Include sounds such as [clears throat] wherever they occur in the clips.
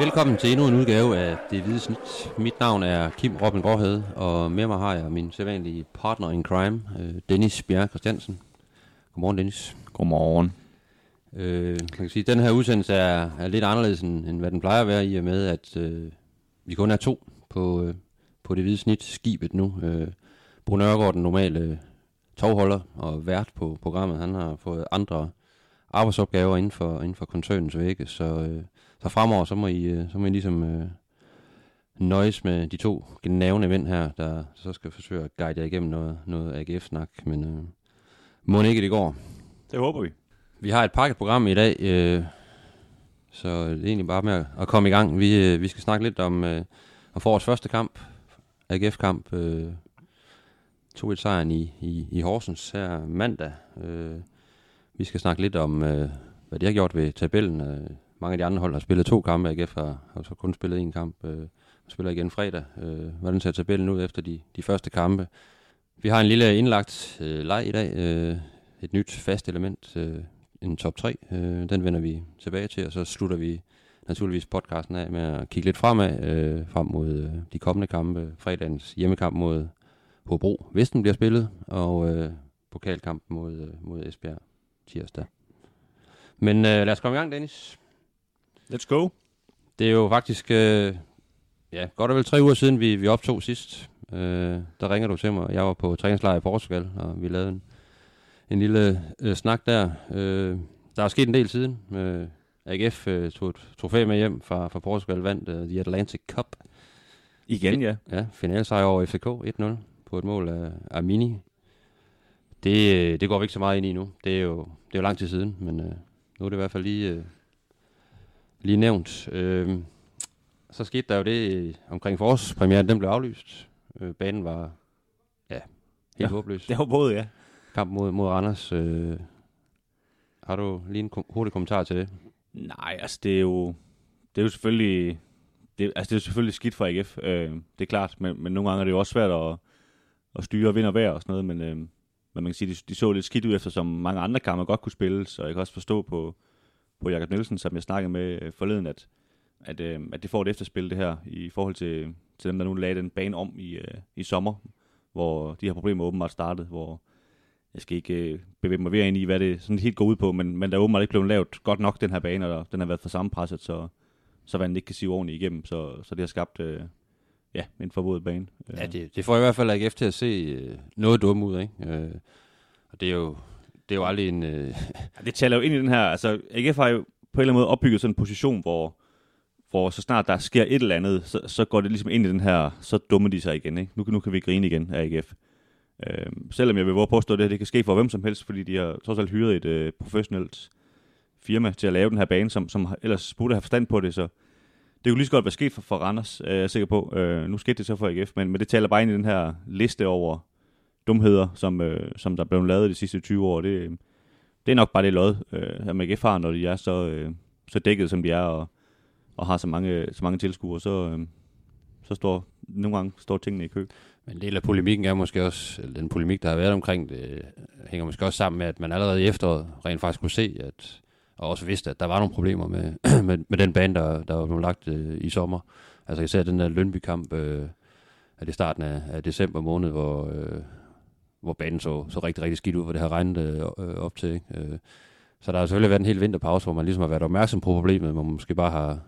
Velkommen til endnu en udgave af Det Hvide Snit. Mit navn er Kim Robin Gråhede, og med mig har jeg min sædvanlige partner in crime, øh, Dennis Bjerre Christiansen. Godmorgen, Dennis. Godmorgen. Øh, man kan sige, at den her udsendelse er, er lidt anderledes, end, end hvad den plejer at være, i og med, at øh, vi kun er to på, øh, på Det Hvide Snit skibet nu. Øh, Brun Ørgaard, den normale tovholder og vært på programmet, han har fået andre arbejdsopgaver inden for, inden for koncernens vægge, så... Øh, så fremover, så må I, øh, så må I ligesom øh, nøjes med de to gnavende mænd her, der så skal forsøge at guide jer igennem noget, noget AGF-snak, men øh, må ikke det går. Det håber vi. Vi har et pakket program i dag, øh, så det er egentlig bare med at, komme i gang. Vi, øh, vi skal snakke lidt om, øh, om forårets første kamp, AGF-kamp, øh, 2-1 sejren i, i, i Horsens her mandag. Øh, vi skal snakke lidt om, øh, hvad de har gjort ved tabellen, øh, mange af de andre hold har spillet to kampe, AGF har, har så kun spillet en kamp, øh, spiller igen fredag. Øh, hvordan ser tabellen ud efter de, de første kampe? Vi har en lille indlagt øh, leg i dag, øh, et nyt fast element, øh, en top 3. Øh, den vender vi tilbage til, og så slutter vi naturligvis podcasten af med at kigge lidt fremad, øh, frem mod øh, de kommende kampe. Fredagens hjemmekamp mod Hobro, hvis den bliver spillet, og øh, pokalkamp mod, øh, mod Esbjerg tirsdag. Men øh, lad os komme i gang, Dennis. Let's go. Det er jo faktisk, øh, ja, godt og vel tre uger siden, vi, vi optog sidst. Øh, der ringer du til mig. Jeg var på træningslejr i Portugal, og vi lavede en, en lille øh, snak der. Øh, der er sket en del siden. Øh, AGF øh, tog et trofæ med hjem fra, fra Portugal, vandt uh, The Atlantic Cup. Igen, ja. Ja, finalsejr over FCK 1-0 på et mål af Armini. Det, øh, det går vi ikke så meget ind i nu. Det er jo, det er jo lang tid siden, men øh, nu er det i hvert fald lige... Øh, lige nævnt. Øh, så skete der jo det øh, omkring forårspremieren, den blev aflyst. Øh, banen var ja, helt ja, håbløs. Det var både, ja. Kamp mod, mod Randers. Øh, har du lige en kom- hurtig kommentar til det? Nej, altså det er jo, det er jo selvfølgelig, det, altså det er selvfølgelig skidt for AGF, øh, det er klart, men, men nogle gange er det jo også svært at, at styre vind og vejr og sådan noget, men, øh, men man kan sige, de, de så lidt skidt ud efter, som mange andre kampe godt kunne spilles, så jeg kan også forstå på, på Jakob Nielsen, som jeg snakkede med øh, forleden, at, at, øh, at det får et efterspil, det her, i forhold til, til dem, der nu lagde den bane om i, øh, i sommer, hvor de her problemer åbenbart startede, hvor jeg skal ikke øh, bevæge mig mere ind i, hvad det sådan helt går ud på, men, men der er åbenbart ikke blevet lavet godt nok, den her bane, og den har været for sammenpresset, så, så vandet ikke kan sive ordentligt igennem, så, så det har skabt øh, ja, en forbudt bane. Ja, det, det får i hvert fald AGF til at se øh, noget dumt ud, ikke? Øh, og det er jo det er jo aldrig en... Øh... Det taler jo ind i den her... Altså, AGF har jo på en eller anden måde opbygget sådan en position, hvor, hvor så snart der sker et eller andet, så, så går det ligesom ind i den her... Så dummer de sig igen, ikke? Nu, nu kan vi grine igen af AGF. Øh, selvom jeg vil våge påstå, at det, det kan ske for hvem som helst, fordi de har trods alt hyret et øh, professionelt firma til at lave den her bane, som, som ellers burde have forstand på det, så det kunne lige så godt være sket for, for Randers, er jeg sikker på. Øh, nu skete det så for AGF, men, men det taler bare ind i den her liste over dumheder, som, øh, som der blev lavet de sidste 20 år. Det, det er nok bare det lod, øh, at MGF har, når de er så, øh, så dækket, som de er, og, og har så mange, så mange tilskuere, så, øh, så står nogle gange står tingene i kø. Men en del af polemikken er måske også, eller den polemik, der har været omkring det, hænger måske også sammen med, at man allerede i efteråret rent faktisk kunne se, at, og også vidste, at der var nogle problemer med, [clears throat] med, med den bane, der, der var blevet lagt øh, i sommer. Altså især den der Lønby-kamp, øh, er det starten af, af december måned, hvor, øh, hvor banen så, så rigtig, rigtig skidt ud, hvor det har regnet øh, op til. Ikke? Øh, så der har selvfølgelig været en hel vinterpause, hvor man ligesom har været opmærksom på problemet, man måske bare har,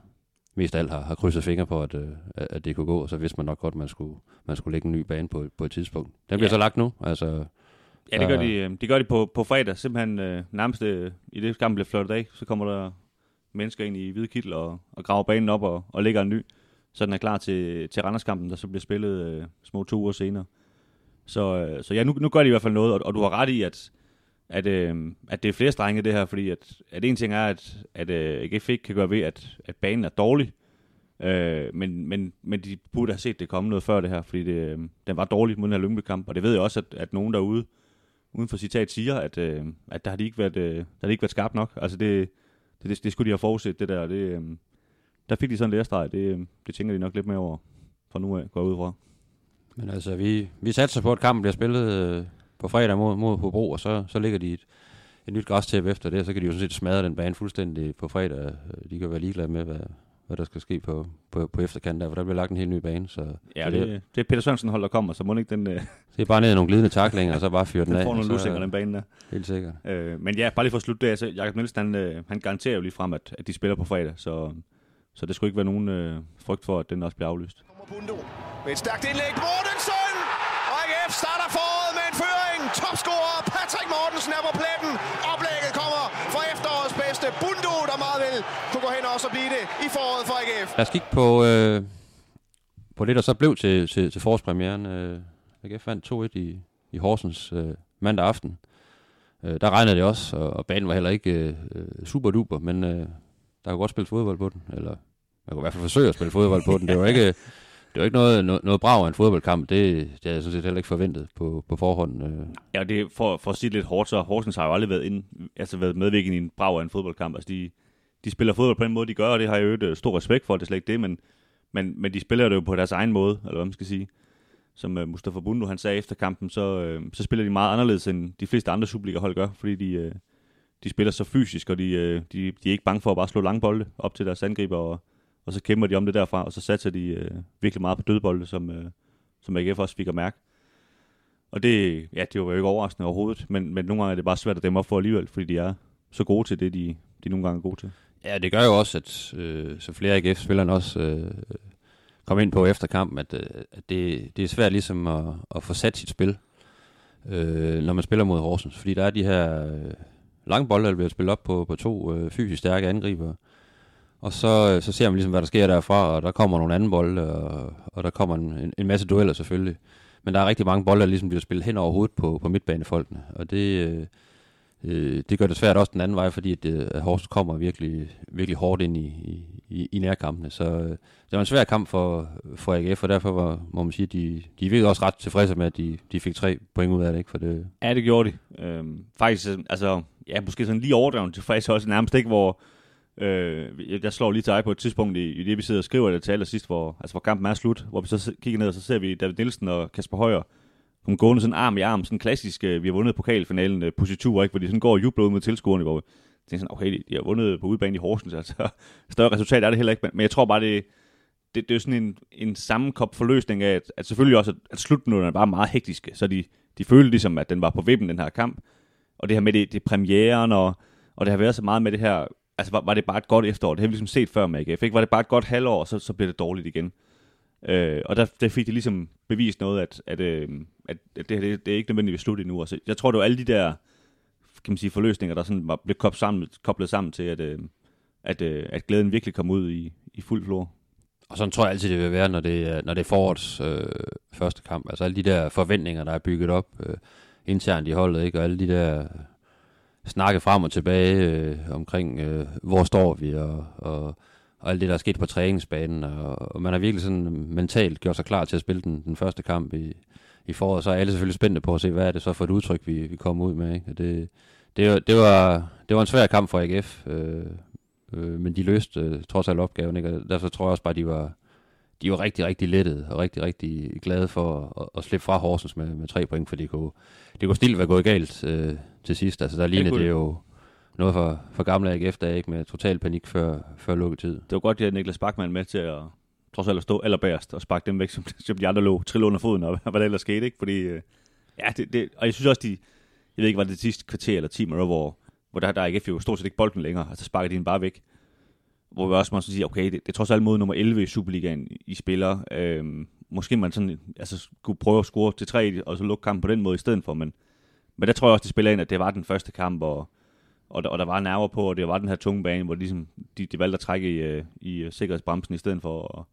mest alt har, har krydset fingre på, at, øh, at det kunne gå, og så vidste man nok godt, at man skulle, man skulle lægge en ny bane på, på et tidspunkt. Den bliver ja. så lagt nu. Altså, ja, det gør de, øh, de, gør de på, på fredag. Simpelthen øh, nærmest øh, i det kamp bliver flottet af, så kommer der mennesker ind i hvide kittel og, og graver banen op og, og lægger en ny, så den er klar til, til Randerskampen, der så bliver spillet øh, små to uger senere. Så, øh, så ja, nu, nu gør de i hvert fald noget, og, og du har ret i, at, at, øh, at det er flere strenge det her, fordi at, at en ting er, at, at øh, AGF ikke kan gøre ved, at, at banen er dårlig, øh, men, men, men de burde have set det komme noget før det her, fordi det, øh, den var dårlig mod den her Lyngby-kamp, og det ved jeg også, at, at nogen derude, uden for citat, siger, at, øh, at der har de ikke været, øh, der har de ikke været skarpt nok. Altså det, det, det, det skulle de have forudset, det der. Det, øh, der fik de sådan en lærestreg, det, øh, det tænker de nok lidt mere over fra nu af, går ud fra. Men altså, vi, vi satser på, at kampen bliver spillet øh, på fredag mod, mod Hobro, og så, så ligger de et, et nyt græstæppe efter det, og så kan de jo sådan set smadre den bane fuldstændig på fredag. De kan være ligeglade med, hvad, hvad der skal ske på, på, på efterkanten der, for der bliver lagt en helt ny bane. Så, Ja, så det, det, det er Peter Sørensen hold, der kommer, så må ikke den, øh, [laughs] det er bare ned i nogle glidende taklinger, og så bare fyre den, [laughs] den af. får og nogle lussinger, den bane der. Helt sikkert. Øh, men ja, bare lige for at slutte det, altså, Jakob Nielsen, han, øh, han garanterer jo lige frem, at, at de spiller på fredag, så, så det skulle ikke være nogen øh, frygt for, at den også bliver aflyst. Kommer Bundo med et stærkt indlæg. Mortensen! Og AGF starter foråret med en føring. Topscorer Patrick Mortensen er på pletten. Oplægget kommer fra efterårets bedste. Bundo, der meget vel kunne gå hen og også blive det i foråret for AGF. Lad os kigge på, øh, på det, der så blev til, til, til forårspremieren. Øh, AGF vandt 2-1 i, i Horsens øh, mandag aften. Øh, der regnede det også, og, og banen var heller ikke øh, øh, super duper, men øh, der kunne godt spille fodbold på den. Eller man kunne i hvert fald forsøge at spille fodbold på den. Det var ikke, [laughs] det var ikke noget, noget, noget brav af en fodboldkamp. Det, det havde jeg sådan set heller ikke forventet på, på forhånd. Øh. Ja, det for, for at sige det lidt hårdt, så Horsens har jo aldrig været, ind, altså været medvirkende i en brav af en fodboldkamp. Altså, de, de spiller fodbold på den måde, de gør, og det har jeg jo et, øh, stor respekt for, det er slet ikke det, men, men, men de spiller det jo på deres egen måde, eller hvad man skal sige. Som uh, Mustafa Bundu, han sagde efter kampen, så, uh, så spiller de meget anderledes, end de fleste andre Superliga-hold gør, fordi de, uh, de spiller så fysisk, og de, uh, de, de er ikke bange for at bare slå lange bolde op til deres angriber, og, og så kæmper de om det derfra, og så satser de øh, virkelig meget på dødbolde, som, øh, som AGF også fik at mærke. Og det, ja, det var jo ikke overraskende overhovedet, men, men nogle gange er det bare svært at dem op for alligevel, fordi de er så gode til det, de, de nogle gange er gode til. Ja, det gør jo også, at øh, så flere AGF-spillerne også øh, kom ind på efter kampen, at, øh, at det, det er svært ligesom at, at få sat sit spil, øh, når man spiller mod Horsens. Fordi der er de her øh, lange bolde, der bliver spillet op på, på to øh, fysisk stærke angriber. Og så, øh, så ser man ligesom, hvad der sker derfra, og der kommer nogle anden bolde, og, og der kommer en, en masse dueller selvfølgelig. Men der er rigtig mange bolde, der ligesom bliver spillet hen over hovedet på, på midtbanefolkene. Og det, øh, øh det gør det svært også den anden vej, fordi at, øh, at Horsens kommer virkelig, virkelig hårdt ind i, i, i, nærkampene. Så øh, det var en svær kamp for, for AGF, og derfor var, må man sige, at de, de virkede også ret tilfredse med, at de, de fik tre point ud af det. Ikke? For det Ja, det gjorde de. Øhm, faktisk, altså, ja, måske sådan lige overdrevet tilfreds også nærmest ikke, hvor øh, jeg- slår lige til dig på et tidspunkt i, i det, vi sidder og skriver det til allersidst, hvor, altså, hvor kampen er slut, hvor vi så kigger ned, og så ser vi David Nielsen og Kasper Højer komme gående sådan arm i arm, sådan klassisk, øh, vi har vundet pokalfinalen øh, positur, ikke, hvor de sådan går og jubler ud mod tilskuerne, hvor det tænker sådan, okay, de, har vundet på udebane i Horsens, [laughs] altså større resultat er det heller ikke, men, men jeg tror bare, det, det, det er sådan en, en sammenkop forløsning af, at, at selvfølgelig også, at, at slutminutterne var bare meget hektiske, så de, de følte ligesom, at den var på vippen, den her kamp. Og det her med det, det premieren, og, og det har været så meget med det her, altså var, var det bare et godt efterår, det har vi ligesom set før med AGF, ikke? Var det bare et godt halvår, og så, så blev det dårligt igen. Øh, og der, der fik de ligesom bevist noget, at, at, øh, at, at det, her, det, det er ikke nødvendigvis slut endnu. Altså, jeg tror, det var alle de der kan man sige, forløsninger, der sådan var, blev koblet sammen, koblet sammen til, at, øh, at, øh, at glæden virkelig kom ud i, i fuld flor. Og sådan tror jeg altid, det vil være, når det, øh, når det er forårets øh, første kamp. Altså alle de der forventninger, der er bygget op øh, internt i holdet, ikke? og alle de der snakke frem og tilbage øh, omkring, øh, hvor står vi, og, og, og alt det, der er sket på træningsbanen. Og, og man har virkelig sådan mentalt gjort sig klar til at spille den, den første kamp i, i foråret. Så er alle selvfølgelig spændte på at se, hvad er det så for et udtryk, vi, vi kommer ud med. Ikke? Og det, det, var- det, var, det var en svær kamp for AGF, øh, øh, men de løste øh, trods alt opgaven. Ikke? Og derfor tror jeg også bare, de var, de var rigtig, rigtig lettet og rigtig, rigtig glade for at, at slippe fra Horsens med, med tre point, for det kunne, det kunne stille være gået galt øh, til sidst. Altså der lignede det det. jo noget for, for gamle AGF, der ikke med total panik før, før lukketid. Det var godt, at Niklas Bachmann med til at trods alt at stå allerbærst og sparke dem væk, som, som de andre lå trille under foden, og [laughs] hvad der ellers skete, ikke? Fordi, øh, ja, det, det, og jeg synes også, de, jeg ved ikke, var det de sidste kvarter eller 10 minutter, hvor, hvor der, der er AGF jo stort set ikke bolden længere, altså sparker de den bare væk. Hvor vi også må sige, okay, det, det er trods alt mod nummer 11 i Superligaen, I spiller. Øhm, måske man sådan, altså kunne prøve at score til 3, og så lukke kampen på den måde i stedet for, men, men der tror jeg også, de spiller ind, at det var den første kamp, og, og, der, og der var nerver på, og det var den her tunge bane, hvor de, ligesom, de, de valgte at trække i, øh, i øh, sikkerhedsbremsen, i stedet for at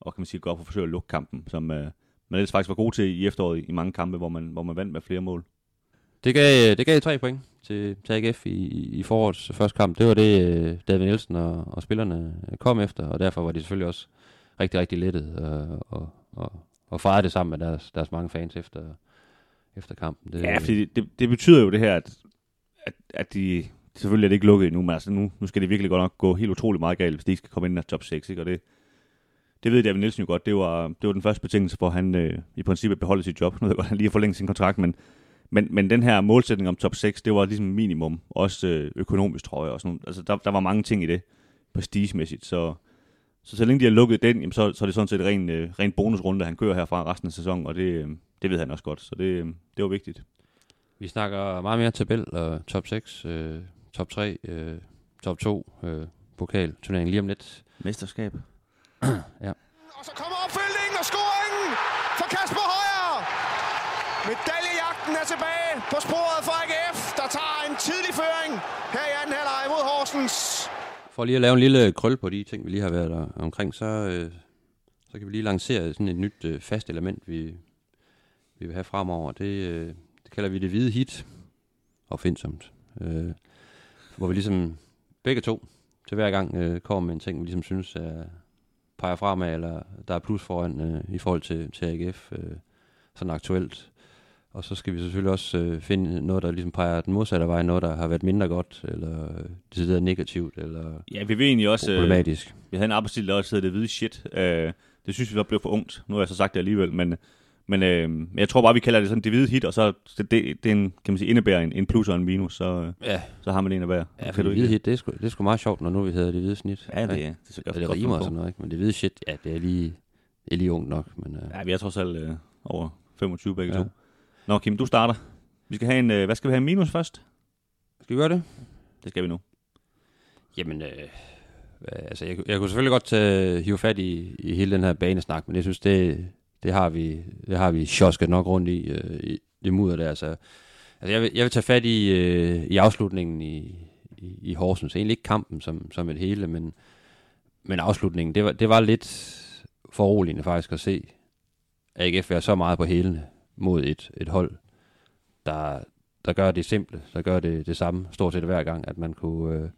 og, kan man sige, gå op og forsøge at lukke kampen, som øh, man ellers faktisk var god til i efteråret i mange kampe, hvor man, hvor man vandt med flere mål. Det gav, det gav tre point til, til AGF i, i forårets første kamp. Det var det, øh, David Nielsen og, og spillerne kom efter, og derfor var de selvfølgelig også rigtig, rigtig lettet og, øh, og, og, og fejrede det sammen med deres, deres mange fans efter, efter kampen. Det, Ja, fordi det, det betyder jo det her, at, at, at de, selvfølgelig er det ikke lukket endnu, men altså nu, nu skal det virkelig godt nok gå helt utrolig meget galt, hvis de ikke skal komme ind i top 6, ikke? og det, det ved David Nielsen jo godt, det var, det var den første betingelse for, at han øh, i princippet beholdt sit job. Nu ved jeg godt, han lige har forlænget sin kontrakt, men, men, men den her målsætning om top 6, det var ligesom minimum, også øh, økonomisk, tror jeg. Og sådan, altså, der, der var mange ting i det, prestigemæssigt, så, så så længe de har lukket den, jamen, så, så er det sådan set en ren, øh, ren bonusrunde, han kører herfra resten af sæsonen, og det, øh, det ved han også godt, så det, øh, det var vigtigt. Vi snakker meget mere tabel og top 6, øh, top 3, øh, top 2, øh, pokalturnering lige om lidt. Mesterskab. [clears throat] Og så kommer opfølgningen og scoringen for Kasper Højer. Bolden er tilbage på sporet for AGF, der tager en tidlig føring her i anden halvleg mod Horsens. For lige at lave en lille krøl på de ting, vi lige har været der omkring, så, øh, så kan vi lige lancere sådan et nyt øh, fast element, vi, vi vil have fremover. Det, øh, det kalder vi det hvide hit, opfindsomt. Øh, hvor vi ligesom begge to til hver gang øh, kommer med en ting, vi ligesom synes er, peger fremad, eller der er plus foran øh, i forhold til, til AGF, øh, sådan aktuelt. Og så skal vi selvfølgelig også øh, finde noget, der ligesom peger den modsatte vej, noget, der har været mindre godt, eller øh, decideret negativt, eller Ja, vi vil egentlig også... Øh, problematisk. vi havde en arbejdsstil, der også hedder det hvide shit. Øh, det synes vi så blev for ungt. Nu har jeg så sagt det alligevel, men, men øh, jeg tror bare, vi kalder det sådan det hvide hit, og så det, det, det er en, kan man sige, indebærer en, en plus og en minus, så, øh, Ja, så har man en af hver. ja for det hvide hit, det er, sgu, det er sgu meget sjovt, når nu vi hedder det hvide snit. Ja, det ikke? er. Det, er, Og det rimer og sådan noget, ikke? Men det hvide shit, ja, det er lige, det er lige ungt nok. Men, øh, Ja, vi er trods alt øh, over 25 begge ja. to. Nå, Kim, du starter. Vi skal have en, øh, hvad skal vi have, en minus først? skal vi gøre det? Det skal vi nu. Jamen, øh, altså, jeg, jeg kunne selvfølgelig godt tage, hive fat i, i hele den her banesnak, men jeg synes, det, det har vi, det har vi sjosket nok rundt i, øh, i det mudder der. Altså, altså jeg, vil, jeg vil tage fat i, øh, i afslutningen i, i, i Horsens. Egentlig ikke kampen som, som et hele, men, men afslutningen, det var, det var lidt foruroligende faktisk at se AGF være så meget på hælene mod et, et hold, der, der gør det simple, der gør det, det samme stort set hver gang, at man kunne, øh,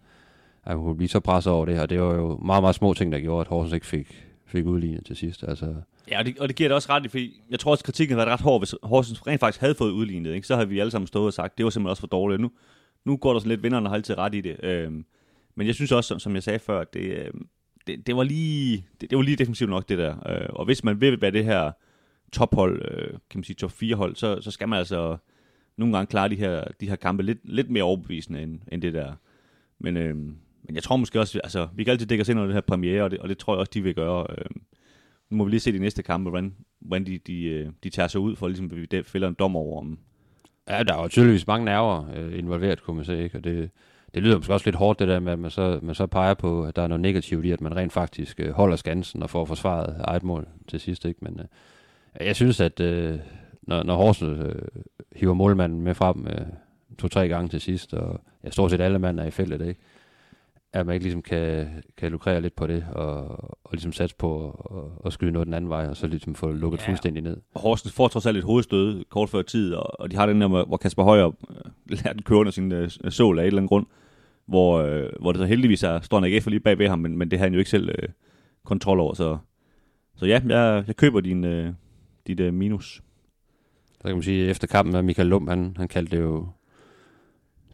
at man kunne blive så presset over det, og det var jo meget, meget små ting, der gjorde, at Horsens ikke fik, fik udlignet til sidst. Altså, Ja, og det, og det giver det også ret i, fordi jeg tror også, at kritikken havde været ret hård, hvis Horsens rent faktisk havde fået udlignet. Ikke? Så havde vi alle sammen stået og sagt, det var simpelthen også for dårligt. Nu, nu går der sådan lidt, vinderne har altid ret i det. Øhm, men jeg synes også, som, som jeg sagde før, at det, øhm, det, det, var lige, det, det var lige defensivt nok, det der. Øh, og hvis man vil være det her tophold, øh, kan man sige top 4 hold, så, så skal man altså nogle gange klare de her, de her kampe lidt, lidt mere overbevisende end, end det der. Men, øh, men jeg tror måske også, altså, vi kan altid dække os ind under det her premiere, og det, og det tror jeg også, de vil gøre. Øh, nu må vi lige se de næste kampe, hvordan, hvordan de, de, øh, de tager sig ud, for ligesom vi fælder en dom over dem. ja, der var tydeligvis mange nerver øh, involveret, kunne man se, ikke? og det, det lyder måske også lidt hårdt, det der med, at man så, man så peger på, at der er noget negativt i, at man rent faktisk øh, holder skansen og får forsvaret eget mål til sidst. Ikke? Men øh, jeg synes, at øh, når, når Horsens øh, hiver målmanden med frem øh, to-tre gange til sidst, og ja, stort set alle mand er i feltet, ikke? at man ikke ligesom kan, kan lukrere lidt på det, og, og ligesom satse på at, at skyde noget den anden vej, og så ligesom få lukket Ja. fuldstændig ned. Og Horsens får trods alt et hovedstød kort før tid, og, og de har den der, hvor Kasper Højer øh, lader den køre under sin øh, sål af et eller andet grund, hvor, øh, hvor det så heldigvis er, står AGF lige bag ved ham, men, men det har han jo ikke selv øh, kontrol over, så, så ja, jeg, jeg køber din, øh, dit øh, minus. Så kan man sige, at efter kampen med Michael Lund, han, han kaldte det jo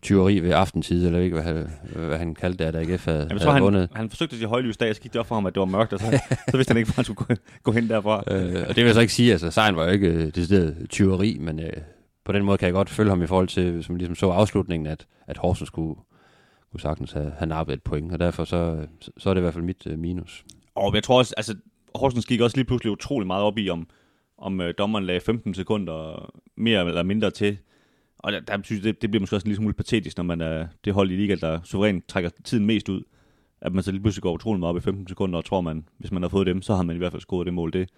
tyveri ved aftentid, eller ikke, hvad, han- hvad han kaldte det, at AGF havde, Jeg havde han, vundet. han forsøgte at sige højlys dag, og så gik det op for ham, at det var mørkt, og så, så vidste han ikke, hvor han skulle gå, gå hen derfra. Øh, og det vil jeg så ikke sige, altså sejren var jo ikke øh, decideret tyveri, men øh, på den måde kan jeg godt følge ham i forhold til, man ligesom så afslutningen, at, at Horsens skulle, kunne sagtens have, have nappet et point, og derfor så, så, så er det i hvert fald mit øh, minus. Og jeg tror også, altså, Horsens gik også lige pludselig utrolig meget op i, om, om øh, dommeren lagde 15 sekunder mere eller mindre til. Og der, der synes jeg, det, det bliver måske også en lille smule patetisk, når man er det hold i ligaen, der suverænt trækker tiden mest ud. At man så lige pludselig går utrolig meget op i 15 sekunder, og tror man, hvis man har fået dem, så har man i hvert fald scoret det mål. Det,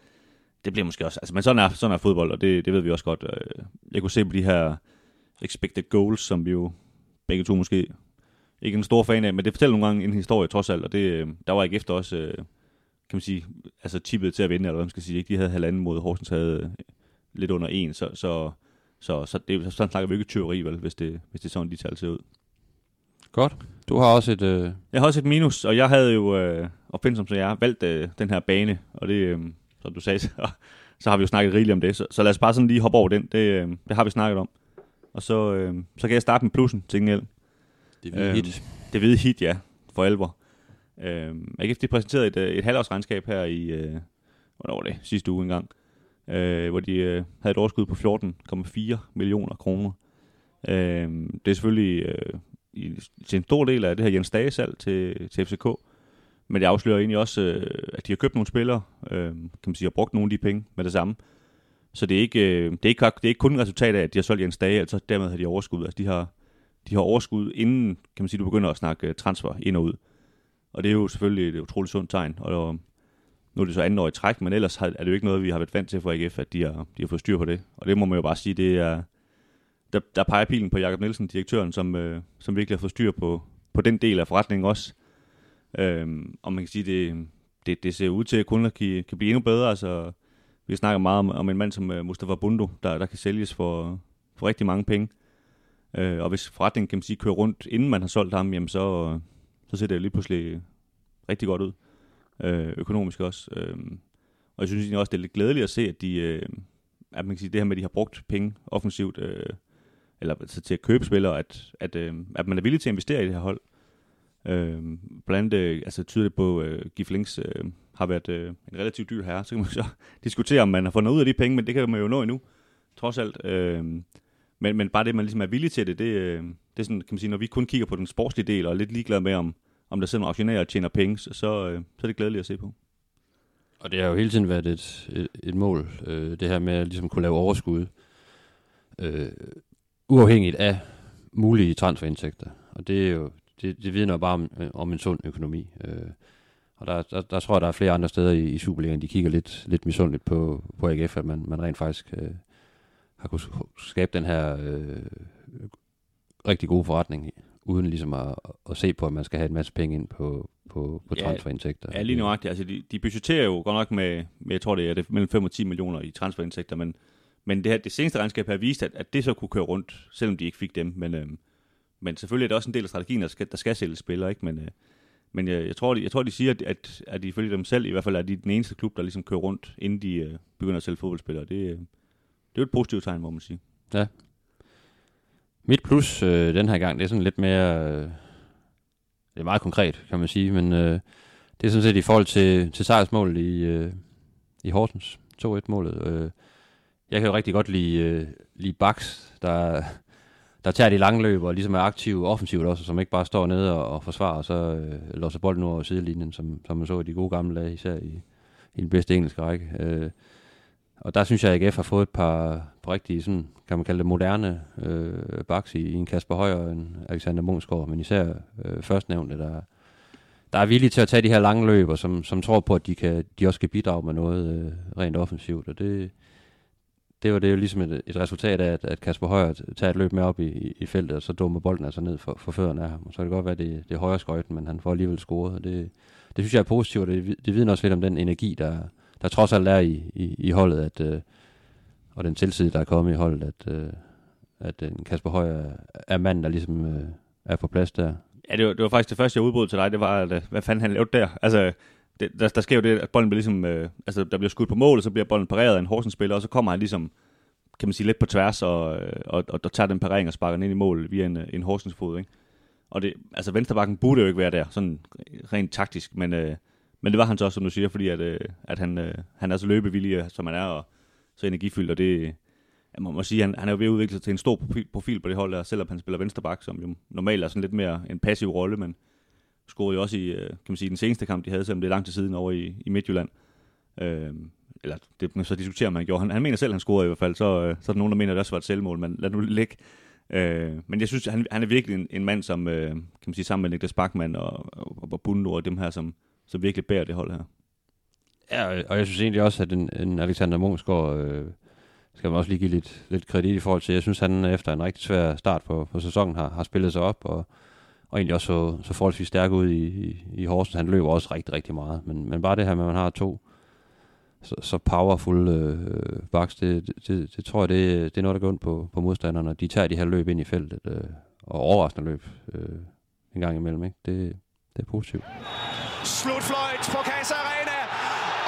det bliver måske også, altså, men sådan er, sådan er fodbold, og det, det ved vi også godt. Øh, jeg kunne se på de her expected goals, som vi jo begge to måske ikke er en stor fan af, men det fortæller nogle gange en historie trods alt, og det, øh, der var ikke efter også, øh, kan man sige, altså tippet til at vinde, eller hvad man skal sige. Ikke? De havde halvanden mod Horsens havde øh, lidt under en, så, så, så, så det, sådan snakker vi ikke tyveri, vel, hvis det, hvis det er sådan, de tal ser ud. Godt. Du har også et... Øh, Jeg har også et minus, og jeg havde jo, øh, opfindsom som jeg er, valgt øh, den her bane, og det, øh, som du sagde, [laughs] så, så har vi jo snakket rigeligt om det, så, så lad os bare sådan lige hoppe over den, det, øh, det har vi snakket om. Og så, øh, så kan jeg starte med plussen til gengæld. det Øhm, hit. Det hvide hit, ja, for alvor. Øhm, AGF de præsenterede et, øh, et halvårsregnskab her i, øh, hvornår var det, sidste uge engang, øh, hvor de øh, havde et overskud på 14,4 millioner kroner. Øhm, det er selvfølgelig øh, i, til en stor del af det her Jens Dage salg til, til FCK, men det afslører egentlig også, øh, at de har købt nogle spillere, øh, kan man sige, og brugt nogle af de penge med det samme. Så det er ikke, øh, det er ikke, det er ikke kun et resultat af, at de har solgt Jens Dage, altså dermed har de overskud. Altså de har, de har overskud, inden kan man sige, du begynder at snakke øh, transfer ind og ud. Og det er jo selvfølgelig et utroligt sundt tegn. Og øh, nu er det så anden år i træk, men ellers er det jo ikke noget, vi har været vant til for AGF, at de har, de har fået styr på det. Og det må man jo bare sige, det er, der, der peger pilen på Jakob Nielsen, direktøren, som, øh, som virkelig har fået styr på, på den del af forretningen også. Øhm, og man kan sige, det, det, det ser ud til, at kunder kan, kan blive endnu bedre. Altså, vi snakker meget om, om en mand som øh, Mustafa Bundo, der, der kan sælges for, for rigtig mange penge. Øh, og hvis forretningen kan man sige, kører rundt, inden man har solgt ham, jamen så, så ser det lige pludselig rigtig godt ud. Øh, økonomisk også. Øh, og jeg synes egentlig også, det er lidt glædeligt at se, at de, øh, at man kan sige, det her med, at de har brugt penge offensivt, øh, eller altså til at købe spillere, at, at, øh, at man er villig til at investere i det her hold. Øh, blandt andet øh, altså tyder det på, at øh, Gif Links øh, har været øh, en relativt dyr herre. Så kan man så [laughs] diskutere, om man har fået noget ud af de penge, men det kan man jo nå endnu, trods alt. Øh, men, men bare det, man ligesom er villig til det, det, øh, det er sådan, kan man sige, når vi kun kigger på den sportslige del, og er lidt ligeglade med, om, om der sidder nogle aktionærer og tjener penge, så, så, øh, så er det glædeligt at se på. Og det har jo hele tiden været et, et, et mål, øh, det her med at ligesom kunne lave overskud, øh, uafhængigt af mulige transferindtægter. Og det er jo det, det vidner bare om, øh, om en sund økonomi. Øh, og der, der, der tror jeg, der er flere andre steder i, i Superligaen, de kigger lidt, lidt misundeligt på, på AGF, at man, man rent faktisk øh, har kunnet skabe den her øh, rigtig gode forretning, uden ligesom at, at se på, at man skal have en masse penge ind på, på, på transferindtægter. Ja, lige nuagtigt. Altså, de, de budgetterer jo godt nok med, med, jeg tror det er det, mellem 5 og 10 millioner i transferindtægter, men, men det, her, det seneste regnskab har vist, at, at det så kunne køre rundt, selvom de ikke fik dem. Men, øh, men selvfølgelig er det også en del af strategien, der skal, der skal sælge spillere, ikke? Men, øh, men jeg, jeg, tror, de, jeg tror, de siger, at, at, at ifølge dem selv i hvert fald er de den eneste klub, der ligesom kører rundt, inden de øh, begynder at sælge fodboldspillere. Det, øh, det er jo et positivt tegn, må man sige. Ja. Mit plus øh, den her gang, det er sådan lidt mere... Øh, det er meget konkret, kan man sige, men øh, det er sådan set i forhold til, til sejrsmålet i, øh, i Horsens. 2-1-målet. Øh, jeg kan jo rigtig godt lide, øh, lide Baks, der, der tager de lange løb og ligesom er aktiv offensivt også, som ikke bare står nede og, og forsvarer, og så øh, låser bolden over sidelinjen, som, som man så i de gode gamle dage, især i, i den bedste engelske række. Øh, og der synes jeg, at AGF har fået et par, rigtige, sådan, kan man kalde det, moderne øh, baks i, i en Kasper Højer og en Alexander Munchsgaard, men især øh, førstnævnte, der, der er villige til at tage de her lange løb, og som, som tror på, at de, kan, de også kan bidrage med noget øh, rent offensivt, og det, det var det jo ligesom et, et resultat af, at, at Kasper Højer tager et løb med op i, i feltet, og så dummer bolden altså ned for, for fødderne af ham. Og så kan det godt være, at det, det er højre skøjten, men han får alligevel scoret. Og det, det synes jeg er positivt, og det, det vidner også lidt om den energi, der, der trods alt er i, i, i holdet, at, øh, og den tilside, der er kommet i holdet, at, øh, at øh, Kasper Højer er manden, der ligesom øh, er på plads der. Ja, det var, det var faktisk det første, jeg udbrød til dig, det var, at, øh, hvad fanden han lavede der? Altså, det, der, der sker jo det, at bolden bliver ligesom, øh, altså der bliver skudt på mål, og så bliver bolden pareret af en Horsens-spiller, og så kommer han ligesom, kan man sige, lidt på tværs, og, øh, og, og, og tager den parering og sparker den ind i mål via en, øh, en Horsens-fod, ikke? Og det, altså venstrebakken burde jo ikke være der, sådan rent taktisk, men, øh, men det var han så også, som du siger, fordi at, øh, at han, øh, han er så løbevillig, øh, som han er, og så energifyldt, og det, jeg må, må sige, han, han er jo ved at udvikle sig til en stor profil, profil på det hold der, selvom han spiller venstreback, som jo normalt er sådan lidt mere en passiv rolle, men scorede jo også i, øh, kan man sige, den seneste kamp, de havde, selvom det er lang tid siden over i, i Midtjylland. Øh, eller det så diskuterer man gjorde. Han, han mener selv, at han scorede i hvert fald, så, øh, så er der nogen, der mener, at det også var et selvmål, men lad nu ligge. Øh, men jeg synes, han, han er virkelig en, en mand, som øh, kan man sige, sammen med Niklas Bachmann og, og, og Bundo og dem her, som, som virkelig bærer det hold her. Ja, og jeg synes egentlig også, at en, en Alexander Munchsgaard øh, skal man også lige give lidt, lidt kredit i forhold til. Jeg synes, han efter en rigtig svær start på, på sæsonen har, har spillet sig op, og, og egentlig også så, så forholdsvis stærk ud i, i, i Horsens. Han løber også rigtig, rigtig meget. Men, men bare det her med, at man har to så, så powerful øh, backs, det, det, det, det, tror jeg, det, det er noget, der går ondt på, på modstanderne. De tager de her løb ind i feltet, øh, og overraskende løb øh, en gang imellem. Ikke? Det, det er positivt. Slutfløjt på Casa Arena,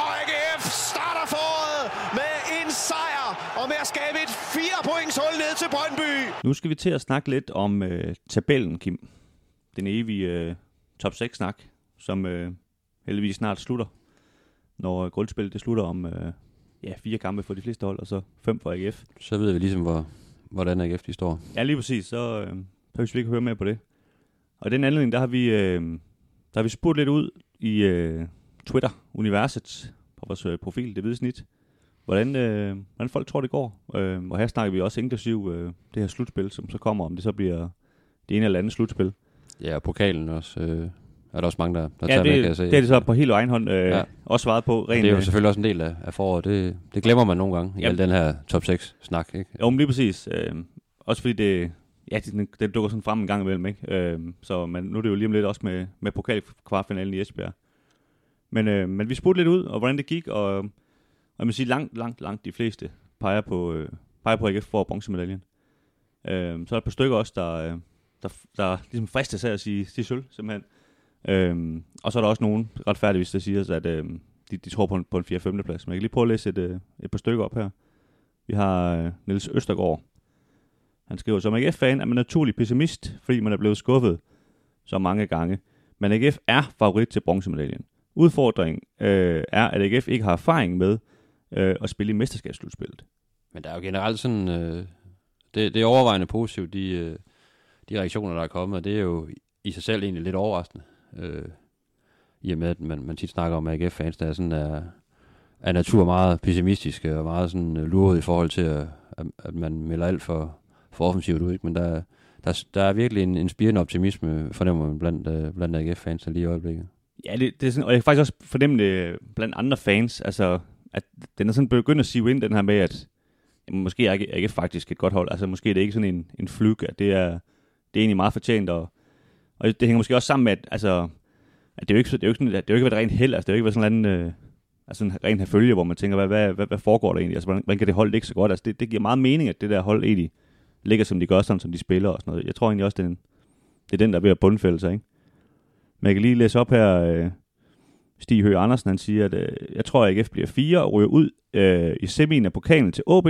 og AGF starter foråret med en sejr, og med at skabe et fire points hul ned til Brøndby. Nu skal vi til at snakke lidt om øh, tabellen, Kim. Den evige øh, top 6-snak, som øh, heldigvis snart slutter når grundspillet det slutter om øh, ja, fire kampe for de fleste hold, og så fem for AGF. Så ved vi ligesom, hvor, hvordan AGF de står. Ja, lige præcis. Så øh, behøver vi ikke høre med på det. Og i den anledning, der har vi, øh, der har vi spurgt lidt ud i øh, Twitter-universet på vores øh, profil, det hvide snit, hvordan, øh, hvordan folk tror, det går. Øh, og her snakker vi også inklusiv øh, det her slutspil, som så kommer, om det så bliver det ene eller andet slutspil. Ja, og pokalen også. Øh, er der også mange, der, der Ja, tager det, med, kan jeg se. det er det så på helt egen hånd øh, ja. Også svaret på. Og Ren, det er jo øh, selvfølgelig også en del af, af foråret. Det, det glemmer man nogle gange i Jamen. al den her top 6-snak. Ikke? Jo, men lige præcis. Øh, også fordi det, ja, det, den dukker sådan frem en gang imellem, ikke? Øh, så men nu er det jo lige om lidt også med, med pokalkvartfinalen i Esbjerg. Men, øh, men vi spurgte lidt ud, og hvordan det gik, og, og jeg vil sige, langt, langt, langt de fleste peger på, øh, peger på AGF for bronzemedaljen. Øh, så er der et par stykker også, der, øh, der, der ligesom fristes af at sige, sige sølv, simpelthen. Øh, og så er der også nogen, retfærdigvis, der siger, at øh, de, de tror på en, på en 4-5. plads. Men jeg kan lige prøve at læse et, øh, et par stykker op her. Vi har øh, Niels Østergaard. Han skriver, som AGF-fan er man naturlig pessimist, fordi man er blevet skuffet så mange gange. Men AGF er favorit til bronzemedaljen. Udfordringen øh, er, at AGF ikke har erfaring med øh, at spille i mesterskabsslutspillet. Men der er jo generelt sådan... Øh, det, det er overvejende positivt, de, øh, de reaktioner, der er kommet. Og det er jo i sig selv egentlig lidt overraskende. Øh, I og med, at man, man tit snakker om AGF-fans, der er sådan er, er natur meget pessimistiske og meget sådan øh, luret i forhold til, at, at, at man melder alt for, for offensivt ud. Ikke? Men der, der, der er virkelig en, en spirende optimisme, fornemmer man blandt, øh, blandt AGF-fans lige i øjeblikket. Ja, det, det er sådan, og jeg kan faktisk også fornemme det blandt andre fans, altså, at den er sådan begyndt at sive ind, den her med, at jamen, måske er AGF faktisk et godt hold. Altså, måske er det ikke sådan en, en flyg, at det er, det er egentlig meget fortjent, og, og det hænger måske også sammen med, at, altså, at det er jo ikke, det er jo ikke, sådan, det er jo ikke været rent held, altså, det er jo ikke været sådan en anden, øh, altså en ren her følge, hvor man tænker, hvad, hvad, hvad, hvad foregår der egentlig? Altså, hvordan, hvordan kan det hold ikke så godt? Altså, det, det giver meget mening, at det der hold egentlig ligger, som de gør, sådan som de spiller og sådan noget. Jeg tror egentlig også, det er, en, det er den, der er ved at bundfælde sig, ikke? Men jeg kan lige læse op her, øh, Stig Høgh Andersen, han siger, at øh, jeg tror, at AGF bliver fire og ryger ud øh, i semien af pokalen til OB.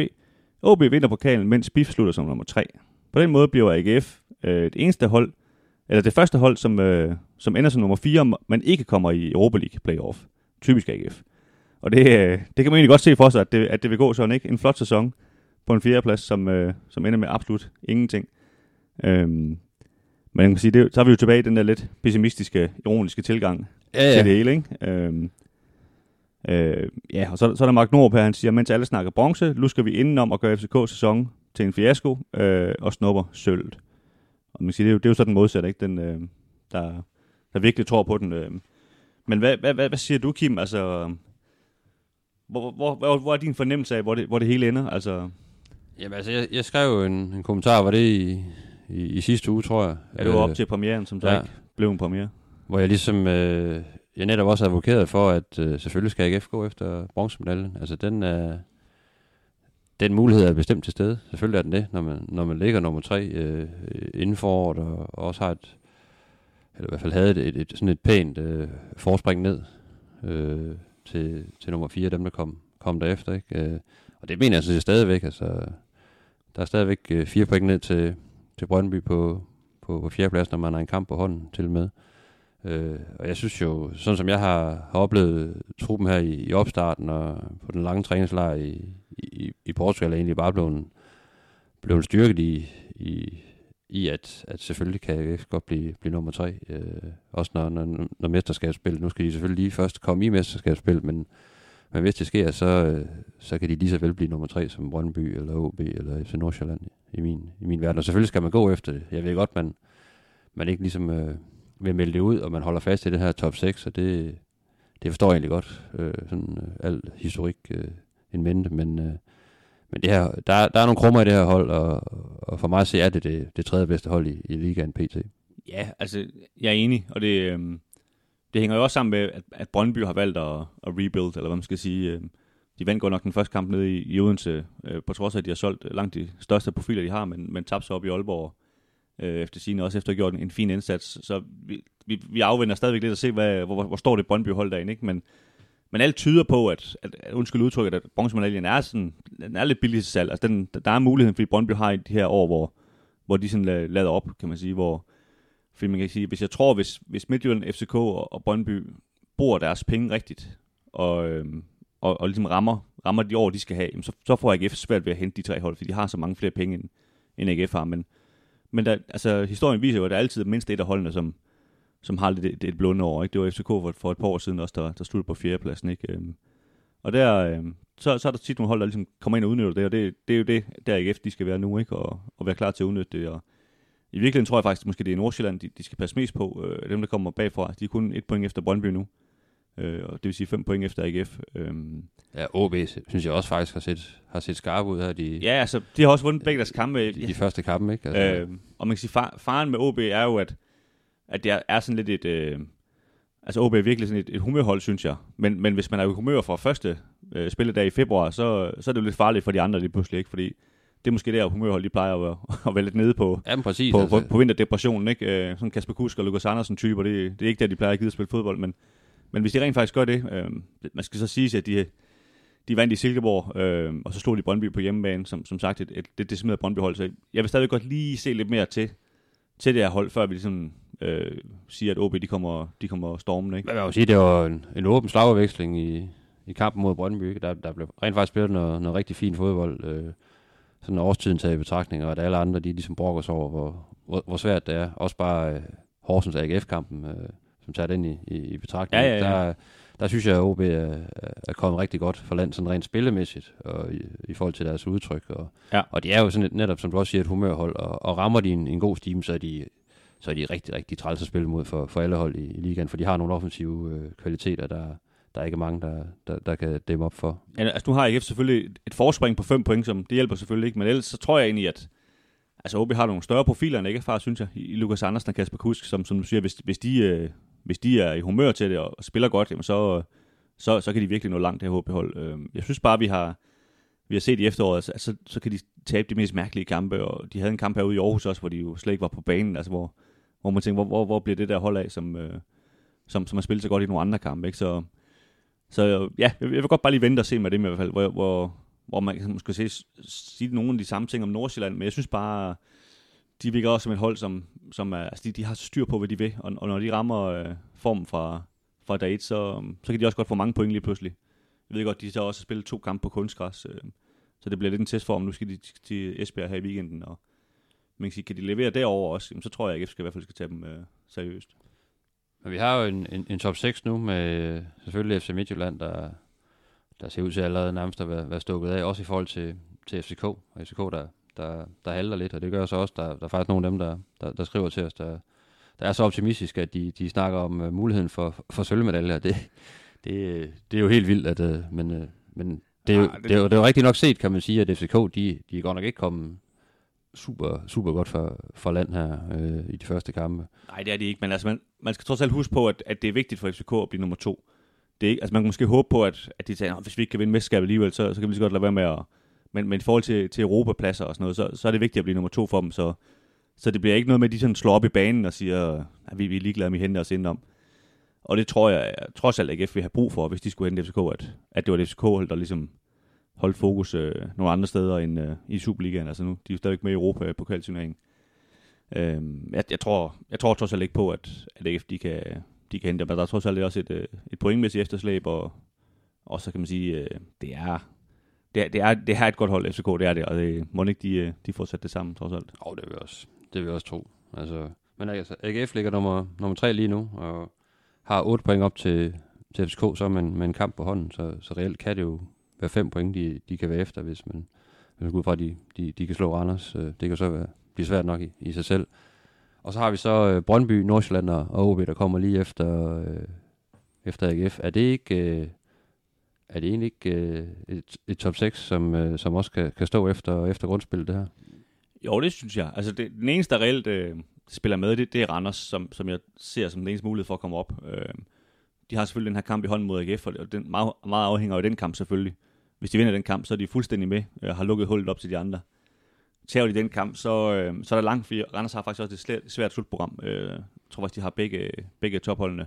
OB vinder pokalen, mens BIF slutter som nummer tre. På den måde bliver AGF øh, det eneste hold, eller det første hold, som, øh, som ender som nummer 4, men ikke kommer i Europa League playoff. Typisk AGF. Og det, øh, det kan man egentlig godt se for sig, at det, at det vil gå sådan, ikke? En flot sæson på en fjerdeplads, som, øh, som ender med absolut ingenting. Øhm, men jeg kan sige, det, så er vi jo tilbage i den der lidt pessimistiske, ironiske tilgang Ja, til det hele, ikke? Øhm, øh, ja, og så, så er der Mark Nordrup her, han siger, mens alle snakker bronze, lusker vi indenom og gør FCK-sæson til en fiasko øh, og snupper sølvet. Og man kan sige, det er jo, det er jo sådan modsat, ikke? Den, øh, der, der virkelig tror på den. Øh. Men hvad, hvad, hvad, hvad siger du, Kim? Altså, hvor, hvor, hvor, hvor er din fornemmelse af, hvor det, hvor det hele ender? Altså, Jamen altså, jeg, jeg skrev en, en kommentar, var det i, i, i sidste uge, tror jeg. er det jo op til premieren, som så ja. ikke blev en premiere? Hvor jeg ligesom, øh, jeg netop også advokeret for, at øh, selvfølgelig skal AGF gå efter bronzemedaljen. Altså den er, den mulighed er bestemt til stede. Selvfølgelig er den det, når man, når man ligger nummer tre øh, inden for året, og, og også har et, eller i hvert fald havde et, et, et sådan et pænt øh, forspring ned øh, til, til nummer fire, dem der kom, kom derefter. Ikke? Øh, og det mener jeg set stadigvæk. Altså, der er stadigvæk øh, fire point ned til, til Brøndby på, på, på fjerdepladsen, når man har en kamp på hånden til med. Øh, og jeg synes jo, sådan som jeg har, har oplevet truppen her i, i opstarten og på den lange træningslejr i, i, i Portugal, er egentlig bare blevet, blevet styrket i, i, i at, at selvfølgelig kan jeg godt blive, blive nummer tre. Øh, også når, når, når mesterskabsspillet, nu skal de selvfølgelig lige først komme i mesterskabsspillet, men, men hvis det sker, så, øh, så kan de lige så vel blive nummer tre som Brøndby eller OB eller FC Nordsjælland i min, i min verden. Og selvfølgelig skal man gå efter det. Jeg ved godt, man, man ikke ligesom... Øh, vil melde det ud, og man holder fast i det her top 6, og det, det forstår jeg egentlig godt, øh, sådan øh, al historik øh, en mente, men, øh, men det her, der, der er nogle krummer i det her hold, og, og for mig så er det det, det tredje bedste hold i, i ligaen PT. Ja, altså, jeg er enig, og det, øh, det hænger jo også sammen med, at, at Brøndby har valgt at, at rebuild, eller hvad man skal sige. Øh. De vandt godt nok den første kamp nede i, i Odense, øh, på trods af, at de har solgt øh, langt de største profiler, de har, men, men tabte sig op i Aalborg, øh, efter sine også efter at have gjort en, en fin indsats. Så vi, vi, vi afventer stadigvæk lidt at se, hvad, hvor, hvor står det Brøndby hold derinde, ikke? Men, men alt tyder på, at, at, at undskyld udtrykket, at bronzemedaljen er, sådan, den er lidt billig til salg. Altså, den, der er muligheden, fordi Brøndby har i de her år, hvor, hvor de sådan lader op, kan man sige, hvor, fordi man kan sige, hvis jeg tror, hvis, hvis Midtjylland, FCK og, og Brøndby bruger deres penge rigtigt, og, øhm, og, og ligesom rammer, rammer de år, de skal have, jamen så, så får AGF svært ved at hente de tre hold, fordi de har så mange flere penge, end, end AGF har. Men, men der, altså, historien viser jo, at der altid mindst et af holdene, som, som har lidt et, et blunde år. Ikke? Det var FCK for, for et par år siden også, der, der sluttede på fjerdepladsen. Ikke? Øhm, og der, øh, så, så er der tit nogle hold, der ligesom kommer ind og udnytter det, og det, det er jo det, der AGF de skal være nu, ikke? Og, og være klar til at udnytte det. Og i virkeligheden tror jeg faktisk, at måske det er Nordsjælland, de, de skal passe mest på. Øh, dem, der kommer bagfra, de er kun et point efter Brøndby nu. Øh, og det vil sige fem point efter AGF. Øh, Ja, OB synes jeg også faktisk har set, har set skarp ud her de, ja, altså, de har også vundet begge deres kampe. de, de første kampe, ikke? Altså, Øh, og man kan sige, far, faren med OB er jo, at, at det er, er sådan lidt et... Øh, altså OB er virkelig sådan et, et humørhold, synes jeg. Men, men hvis man er i humør fra første øh, spilledag i februar, så, så er det jo lidt farligt for de andre lige pludselig, ikke? Fordi det er måske der, humørhold de plejer at være, at være lidt nede på, ja, præcis. på, altså, på, på vinterdepressionen, ikke? Øh, sådan Kasper Kusk og Lukas Andersen typer, det, det er ikke der, de plejer at gide at spille fodbold, men, men hvis de rent faktisk gør det, øh, man skal så sige, at de, de vandt i Silkeborg, øh, og så slog de Brøndby på hjemmebane, som, som sagt et, et, et decimeret Brøndby-hold, så jeg vil stadig godt lige se lidt mere til, til det her hold, før vi ligesom øh, siger, at OB de kommer, de kommer stormen, ikke? Man må sige, det var en, en åben slagudveksling i, i kampen mod Brøndby. ikke? Der, der blev rent faktisk spillet noget, noget rigtig fint fodbold. Øh, sådan årstiden taget i betragtning, og at alle andre, de ligesom brokker sig over, hvor, hvor, hvor svært det er. Også bare øh, Horsens AGF-kampen, øh, som tager den i, i, i betragtning. Ja, ja, ja. Der, der synes jeg, at OB er, er kommet rigtig godt for land, sådan rent spillemæssigt, og i, i forhold til deres udtryk. Og, Ja. og de er jo sådan et, netop, som du også siger, et humørhold, og, og rammer de en, en god stime, så er de, så er de rigtig, rigtig træls at spille mod for, for alle hold i, i ligaen, for de har nogle offensive øh, kvaliteter, der, der er ikke mange, der, der, der kan dæmme op for. Ja, altså nu har AGF selvfølgelig et- forspring på 5 point, som det hjælper selvfølgelig ikke, men ellers så tror jeg egentlig, at altså OB har nogle større profiler end ikke far, synes jeg, i Lukas Andersen og Kasper Kusk, som, som du siger, hvis, hvis, de, øh, hvis de er i humør til det og, og spiller godt, jamen så, så, så kan de virkelig nå langt, det her HB-hold. Øh, jeg synes bare, vi har, vi har set i efteråret, altså, så, så kan de tabe de mest mærkelige kampe, og de havde en kamp herude i Aarhus også, hvor de jo slet ikke var på banen, altså hvor, hvor man tænker, hvor, hvor, hvor bliver det der hold af, som, øh, som, som har spillet så godt i nogle andre kampe, ikke? Så, så øh, ja, jeg, vil godt bare lige vente og se med det i hvert fald, hvor, hvor, hvor man kan måske se, sige nogle af de samme ting om Nordsjælland, men jeg synes bare, de virker også som et hold, som, som er, altså de, de har styr på, hvad de vil, og, og når de rammer øh, formen fra, fra dag 1, så, øhm, så kan de også godt få mange point lige pludselig. Jeg ved godt, de så også spillet to kampe på kunstgræs, øh, så det bliver lidt en test for, om Nu skal de til Esbjerg her i weekenden, og man kan sige, kan de levere derover også, jamen, så tror jeg, at AGF skal i hvert fald skal tage dem øh, seriøst. Men vi har jo en, en, en top 6 nu med selvfølgelig FC Midtjylland, der, der ser ud til allerede nærmest at være, være stukket af, også i forhold til, til FCK. Og FCK, der, der, der halter lidt, og det gør så også, der, der er faktisk nogle af dem, der, der, der skriver til os, der, der er så optimistiske, at de, de snakker om uh, muligheden for, for sølvmedaljer. Det, det, det er jo helt vildt, at, uh, men, uh, men det er, jo, Ah, det- det, er jo, det er jo rigtigt nok set, kan man sige, at FCK, de, de er godt nok ikke kommet super, super godt for, for land her øh, i de første kampe. Nej, det er det ikke, men altså, man, man skal trods alt huske på, at, at det er vigtigt for FCK at blive nummer to. Det er ikke, altså man kan måske håbe på, at, at de siger, hvis vi ikke kan vinde mesterskabet alligevel, så, så kan vi lige så godt lade være med at... Men, men i forhold til, til Europapladser og sådan noget, så, så er det vigtigt at blive nummer to for dem, så, så det bliver ikke noget med, at de sådan slår op i banen og siger, at vi, vi er ligeglade med at hente os indenom. Og det tror jeg, trods alt at FB har brug for, hvis de skulle hente FCK, at, at det var det FCK-hold, der ligesom holdt fokus øh, nogle andre steder end øh, i Superligaen. Altså nu, de er jo stadigvæk med i Europa på kvalturneringen. Øhm, jeg, jeg, tror, jeg tror trods alt ikke på, at, at AGF de kan, de kan hente dem. Men der er trods alt også et, øh, et pointmæssigt efterslæb, og, og så kan man sige, øh, det er det er, det, er, det er et godt hold, FCK, det er det, og det må ikke de, øh, de får sat det sammen, trods alt. Og det vil jeg også, det vil jeg også tro. Altså, men altså, AGF ligger nummer, nummer 3 lige nu, og har 8 point op til, til FCK, så med, en- med en kamp på hånden, så, så reelt kan det jo være 5 point, de, de kan være efter, hvis man, hvis man går ud fra, at de, de, de kan slå Randers. Øh, Det kan så være, blive svært nok i, i sig selv. Og så har vi så øh, Brøndby, Nordsjælland og og OB, der kommer lige efter, øh, efter AGF. Er det ikke... Øh, er det egentlig ikke øh, et, et top 6, som, øh, som også kan, kan stå efter, efter grundspillet, det her? Jo, det synes jeg. Altså, det, den eneste, der reelt øh, spiller med, det, det er Randers, som, som jeg ser som den eneste mulighed for at komme op. Øh, de har selvfølgelig den her kamp i hånden mod AGF, og den meget, meget afhænger af den kamp selvfølgelig. Hvis de vinder den kamp, så er de fuldstændig med, og har lukket hullet op til de andre. Tager de den kamp, så, øh, så er der langt, fordi Randers har faktisk også et svært, svært slutprogram. Øh, jeg tror faktisk, de har begge, begge topholdene.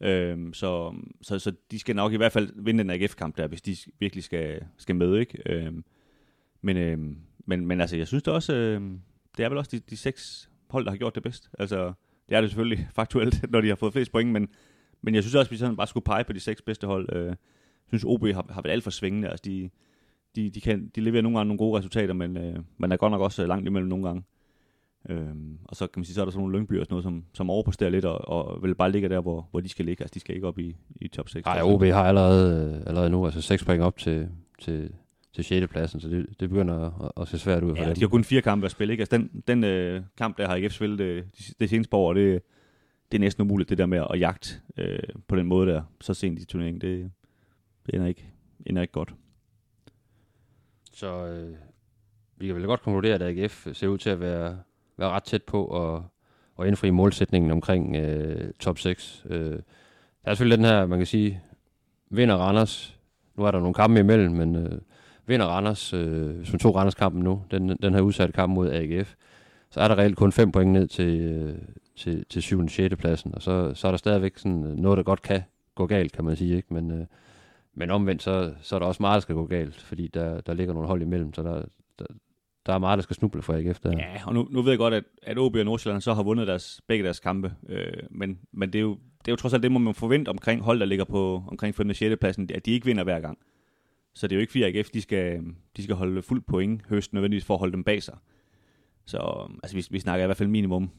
Øh, så, så, så de skal nok i hvert fald vinde den AGF-kamp der, hvis de virkelig skal, skal med, ikke? Øh, men, øh, men, men altså, jeg synes det også, øh, det er vel også de, de seks hold, der har gjort det bedst. Altså, det er det selvfølgelig [laughs] faktuelt, når de har fået flest point, men, men jeg synes også, at vi sådan bare skulle pege på de seks bedste hold. Øh, synes, OB har, har været alt for svingende. Altså, de, de, de, kan, de leverer nogle gange nogle gode resultater, men øh, man er godt nok også langt imellem nogle gange. Øhm, og så kan man sige, så er der sådan nogle Lyngby og sådan noget, som, som overposterer lidt, og, og vil bare ligge der, hvor, hvor de skal ligge. Altså, de skal ikke op i, i top 6. Nej, OB har allerede, øh, allerede nu altså 6 point op til, til, til 6. pladsen, så det, det begynder at, at se svært ud for Ja, dem. de har kun fire kampe at spille, ikke? Altså, den, den øh, kamp, der har IKF spillet øh, det, det seneste par år, det, det er næsten umuligt, det der med at jagte øh, på den måde der, så sent i turneringen. Det, det ender, ikke, ender ikke godt. Så øh, vi kan vel godt konkludere, at AGF ser ud til at være, være ret tæt på at, at indfri målsætningen omkring øh, top 6. Øh, der er selvfølgelig den her, man kan sige, vinder Randers. Nu er der nogle kampe imellem, men øh, vinder Randers, øh, hvis man tog Randers-kampen nu, den, den her udsatte kamp mod AGF, så er der reelt kun 5 point ned til, øh, til, til 7. og 6. pladsen, og så, så er der stadigvæk sådan noget, der godt kan gå galt, kan man sige, ikke? Men, øh, men omvendt, så, så er der også meget, der skal gå galt, fordi der, der ligger nogle hold imellem, så der, der, der er meget, der skal snuble for AGF der. Ja, og nu, nu ved jeg godt, at, at OB og Nordsjælland så har vundet deres, begge deres kampe, øh, men, men det, er jo, det er jo trods alt det, må man forvente omkring hold, der ligger på omkring 5. og 6. pladsen, at de ikke vinder hver gang. Så det er jo ikke fordi AGF, de skal, de skal holde fuld point høst nødvendigvis for at holde dem bag sig. Så altså, vi, vi snakker i hvert fald minimum,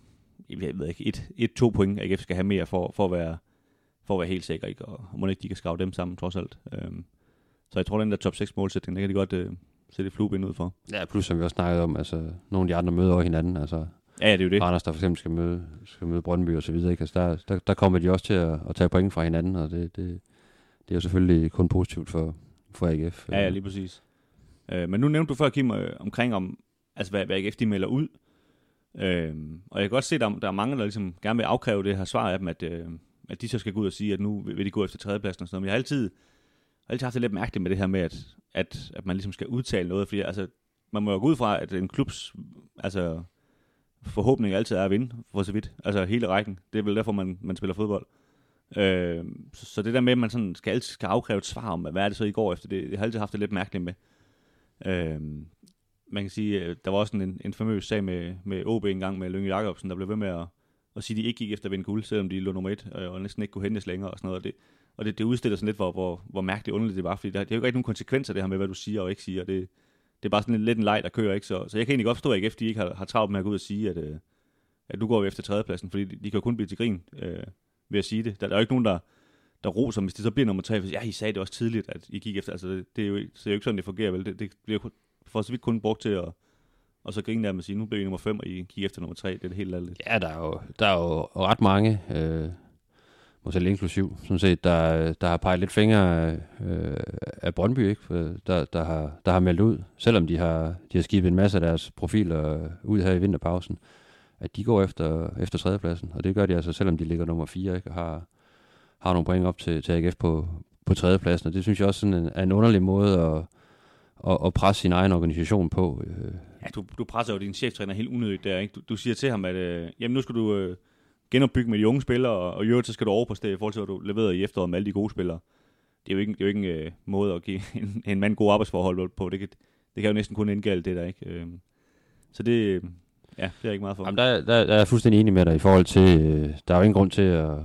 jeg ved ikke, et, et to point, AGF skal have mere for, for, at, være, for at være helt sikker, ikke? og må ikke de kan skrave dem sammen trods alt. Øhm, så jeg tror, den der top 6 målsætning, det kan de godt øh, sætte et flueben ud for. Ja, plus som vi også snakkede om, altså nogle af de andre møder over hinanden, altså Ja, ja, det er jo det. Randers, der for eksempel skal møde, skal møde Brøndby og så videre, ikke? Altså der, der, der kommer de også til at, at tage point fra hinanden, og det, det, det er jo selvfølgelig kun positivt for, for AGF. Ja, ja, lige præcis. Øh, men nu nævnte du før, Kim, øh, omkring om, altså hvad, hvad AGF de melder ud. Øh, og jeg kan godt se, at der, der er mange, der ligesom gerne vil afkræve det her svar af dem, at, øh, at de så skal gå ud og sige, at nu vil de gå efter tredjepladsen og sådan noget. Men jeg har altid, altid haft det lidt mærkeligt med det her med, at, at, at man ligesom skal udtale noget, fordi altså, man må jo gå ud fra, at en klubs altså, forhåbning altid er at vinde, for så vidt. Altså hele rækken. Det er vel derfor, man, man spiller fodbold. Øh, så, så det der med, at man sådan skal altid skal afkræve et svar om, hvad er det så, I går efter, det, det har altid haft det lidt mærkeligt med. Øh, man kan sige, øh, der var også en, en famøs sag med, med OB en gang med Lønge Jacobsen, der blev ved med at, og sige, at de ikke gik efter at vinde guld, selvom de lå nummer et, øh, og næsten ikke kunne hentes længere og sådan noget. Og det, og det, det udstiller sådan lidt, hvor, hvor, hvor mærkeligt underligt det var, fordi der, det er jo ikke rigtig nogen konsekvenser, det her med, hvad du siger og ikke siger. Det, det er bare sådan lidt, lidt en leg, der kører, ikke? Så, så jeg kan egentlig godt forstå, at AGF de ikke har, har travlt med at gå ud og sige, at, øh, at du går efter tredjepladsen, fordi de, de kan jo kun blive til grin øh, ved at sige det. Der, der er jo ikke nogen, der, der roser, hvis det så bliver nummer tre, for ja, I sagde det også tidligt, at I gik efter, altså det, det er jo, så det er jo ikke sådan, det fungerer vel. Det, det bliver for så vidt kun brugt til at, og så grine der med at sige, nu bliver I nummer 5, og I gik efter nummer 3. Det er det helt ærligt. Ja, der er jo, der er jo ret mange, øh, måske selv inklusiv, sådan set, der, der har peget lidt fingre øh, af Brøndby, ikke? For Der, der, har, der har meldt ud, selvom de har, de har skibet en masse af deres profiler øh, ud her i vinterpausen, at de går efter, efter tredjepladsen, og det gør de altså, selvom de ligger nummer 4, ikke? og har, har nogle point op til, til AGF på, på tredjepladsen, og det synes jeg også sådan en, er en underlig måde at, at, at presse sin egen organisation på. Øh, Ja, du, du presser jo din cheftræner helt unødigt der, ikke? Du, du siger til ham, at øh, jamen, nu skal du øh, genopbygge med de unge spillere, og, og i øvrigt så skal du overpræstere i forhold til, hvad du leverede i efteråret med alle de gode spillere. Det er jo ikke, det er jo ikke en øh, måde at give [laughs] en, en mand god arbejdsforhold på. Det kan, det kan jo næsten kun indgælde det der, ikke? Øh, så det, øh, ja, det er jeg ikke meget for. Jamen, der, der, der er jeg fuldstændig enig med dig i forhold til, øh, der er jo ingen grund til at,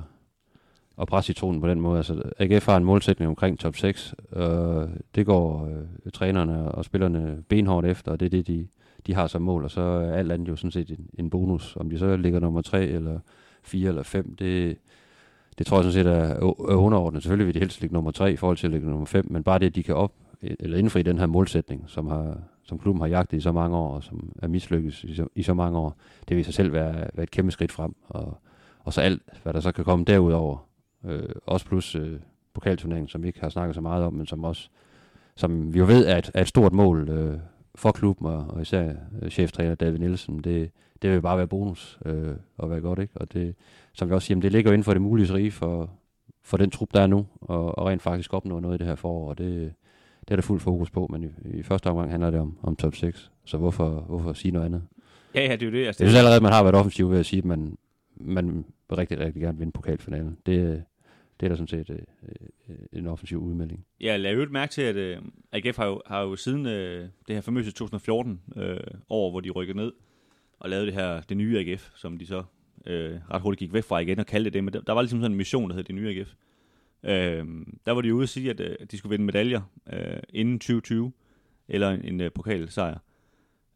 at presse citronen på den måde. Altså, AGF har en målsætning omkring top 6, Øh, det går øh, trænerne og spillerne benhårdt efter, og det er det, de, de har som mål, og så er alt andet jo sådan set en, en bonus. Om de så ligger nummer 3 eller 4 eller 5, det, det tror jeg sådan set er, er underordnet. Selvfølgelig vil de helst ligge nummer 3 i forhold til at ligge nummer 5, men bare det, at de kan op, eller indfri den her målsætning, som, har, som klubben har jagtet i så mange år, og som er mislykkes i så, i så mange år, det vil i sig selv være, være et kæmpe skridt frem. Og, og så alt, hvad der så kan komme derudover, øh, også plus øh, pokalturneringen, som vi ikke har snakket så meget om, men som også, som vi jo ved er et, er et stort mål øh, for klubben, og, og især øh, cheftræner David Nielsen, det, det vil bare være bonus øh, og være godt, ikke? Og det, som vi også siger, jamen, det ligger jo inden for det mulige rige for, for den trup, der er nu, og, og rent faktisk opnå noget i det her forår, og det, det er der fuld fokus på, men i, i første omgang handler det om, om top 6, så hvorfor, hvorfor sige noget andet? Ja, ja, det er jo det. Altså, Jeg synes allerede, at man har været offensiv ved at sige, at man, man vil rigtig, rigtig gerne vinde pokalfinalen. Det, øh, det er da sådan set øh, øh, en offensiv udmelding. Ja, lad jo mærke til, at øh, AGF har jo, har jo siden øh, det her famøse 2014 øh, år, hvor de rykkede ned og lavede det her det nye AGF, som de så øh, ret hurtigt gik væk fra igen og kaldte det men der, der var ligesom sådan en mission, der hed det nye AGF. Øh, der var de ude at sige, at, øh, at de skulle vinde medaljer øh, inden 2020, eller en, en øh, pokalsejr.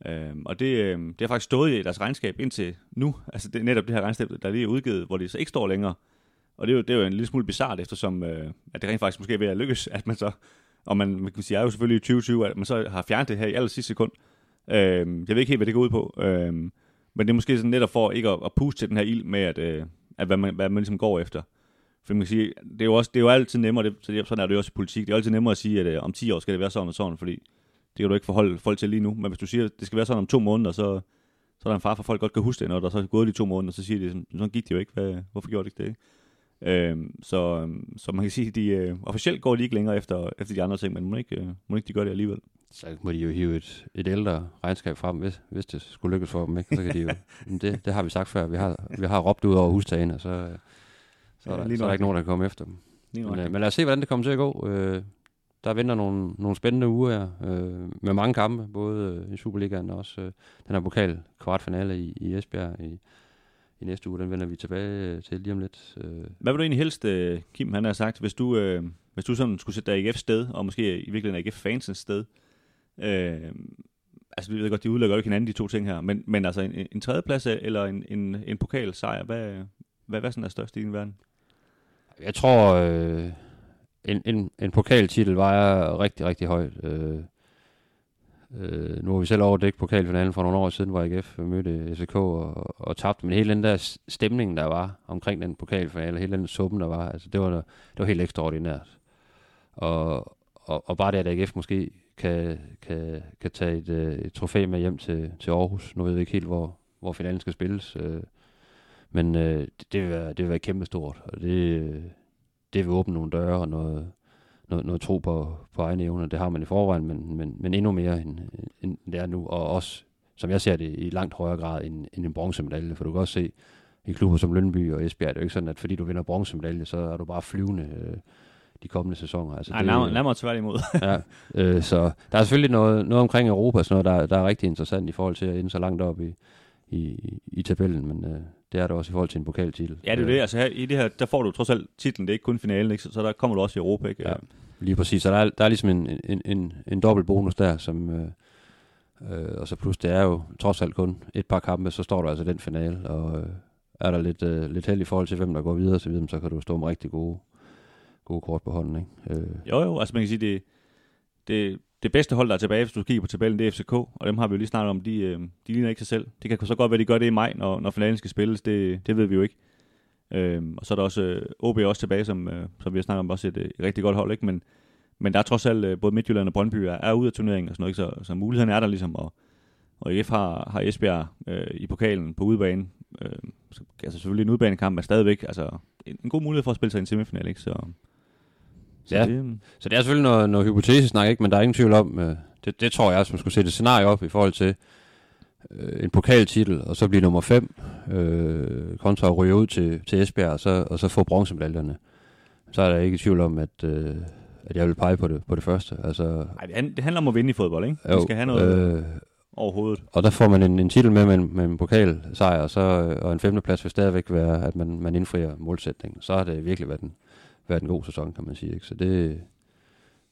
Øhm, og det, øhm, det har faktisk stået i deres regnskab indtil nu. Altså det er netop det her regnskab, der lige er udgivet, hvor det så ikke står længere. Og det er jo, det er jo en lille smule bizart, eftersom øh, at det rent faktisk måske er ved at lykkes, at man så, og man, man kan sige, er jo selvfølgelig i 2020, at man så har fjernet det her i aller sidste sekund. Øhm, jeg ved ikke helt, hvad det går ud på. Øhm, men det er måske sådan netop for ikke at, at puste til den her ild med, at, øh, at hvad, man, hvad man ligesom går efter. For man kan sige, det er jo, også, det er jo altid nemmere, det, sådan er det jo også i politik, det er altid nemmere at sige, at øh, om 10 år skal det være sådan og sådan, fordi det kan du ikke forholde folk til lige nu. Men hvis du siger, at det skal være sådan om to måneder, så, så er der en far for, at folk godt kan huske det, når der så er gået de to måneder, så siger de, sådan, sådan gik det jo ikke. Hvad, hvorfor gjorde det ikke det? Øhm, så, øhm, så man kan sige, at de, øh, officielt går de ikke længere efter, efter de andre ting, men må ikke, øh, må ikke de gør det alligevel. Så må de jo hive et, et ældre regnskab frem, hvis, hvis det skulle lykkes for dem. Ikke? Så kan de jo, [laughs] det, det har vi sagt før. Vi har, vi har råbt ud over hustagene, så, så, ja, er der, så er der ikke nogen, der kan komme efter dem. Men, øh, men lad os se, hvordan det kommer til at gå. Øh, der venter nogle, nogle spændende uger her, øh, med mange kampe, både øh, i Superligaen og også øh, den her pokal kvartfinale i, i Esbjerg i, i næste uge. Den vender vi tilbage øh, til lige om lidt. Øh. Hvad vil du egentlig helst, øh, Kim, han har sagt, hvis du, øh, hvis du sådan skulle sætte dig i AGF sted, og måske i virkeligheden AGF-fansens sted, øh, altså vi ved godt, de udlægger jo ikke hinanden, de to ting her, men, men altså en, en tredjeplads eller en, en, en pokalsejr, hvad, hvad, hvad sådan er størst i din verden? Jeg tror, øh, en, en, en pokaltitel vejer rigtig, rigtig højt. Øh, øh, nu har vi selv overdækket pokalfinalen for nogle år siden, hvor AGF mødte FCK og, og tabte. Men hele den der stemning, der var omkring den pokalfinale, hele den suppen, der var, altså det var, det var helt ekstraordinært. Og, og, og bare det, at AGF måske kan, kan, kan tage et, øh, et trofæ med hjem til, til Aarhus. Nu ved vi ikke helt, hvor, hvor finalen skal spilles. Øh, men øh, det, det, vil være, det vil være kæmpestort, og det, øh, det vil åbne nogle døre og noget, noget, noget tro på, på egne evner. Det har man i forvejen, men, men, men endnu mere end, end det er nu. Og også, som jeg ser det, i langt højere grad end, end en bronzemedalje. For du kan også se, i klubber som Lønby og Esbjerg, det er jo ikke sådan, at fordi du vinder bronzemedalje, så er du bare flyvende øh, de kommende sæsoner. Altså, Nej, det, nærmere, nærmere tværtimod. [laughs] ja, øh, så der er selvfølgelig noget, noget omkring Europa, sådan noget, der, der er rigtig interessant i forhold til at ende så langt op i, i, i tabellen, men øh, det er det også i forhold til en pokaltitel. Ja, det er det. Altså her, i det her, der får du trods alt titlen, det er ikke kun finalen, ikke? Så, så der kommer du også i Europa, ikke? Ja, lige præcis. Så der er, der er ligesom en, en, en, en dobbelt bonus der, som, øh, øh, og så plus det er jo trods alt kun et par kampe, så står der altså den finale, og øh, er der lidt, øh, lidt held i forhold til, hvem der går videre, så, videre, så kan du stå med rigtig gode, gode kort på hånden, ikke? Øh. Jo, jo, altså man kan sige, det, det, det bedste hold, der er tilbage, hvis du kigger på tabellen, det er FCK, og dem har vi jo lige snakket om, de, øh, de ligner ikke sig selv. Det kan så godt være, de gør det i maj, når, når finalen skal spilles, det, det ved vi jo ikke. Øh, og så er der også øh, OB også tilbage, som, øh, som vi har snakket om, også et, øh, et rigtig godt hold, ikke? Men, men der er trods alt, øh, både Midtjylland og Brøndby er, er ude af turneringen og sådan noget, ikke? Så, så muligheden er der ligesom, og, og IF har, har Esbjerg øh, i pokalen på udebane. Øh, så, altså selvfølgelig en udebanekamp, men stadigvæk altså, en, en god mulighed for at spille sig i en semifinal, ikke? Så, så, ja. det, så det er selvfølgelig noget, noget hypotesesnak, ikke? men der er ingen tvivl om, øh, det, det tror jeg, som skulle sætte et scenarie op i forhold til øh, en pokaltitel, og så blive nummer 5, øh, kontra at ryge ud til, til Esbjerg, og så, og så få bronzemedaljerne. Så er der ikke tvivl om, at, øh, at jeg vil pege på det, på det første. Altså, Ej, det, handler om at vinde i fodbold, ikke? Jo, Vi skal have noget øh, overhovedet. Og der får man en, en titel med med en, med en pokalsejr, og, så, og en femteplads vil stadigvæk være, at man, man indfrier målsætningen. Så har det virkelig været en, været en god sæson, kan man sige. Ikke? Så det,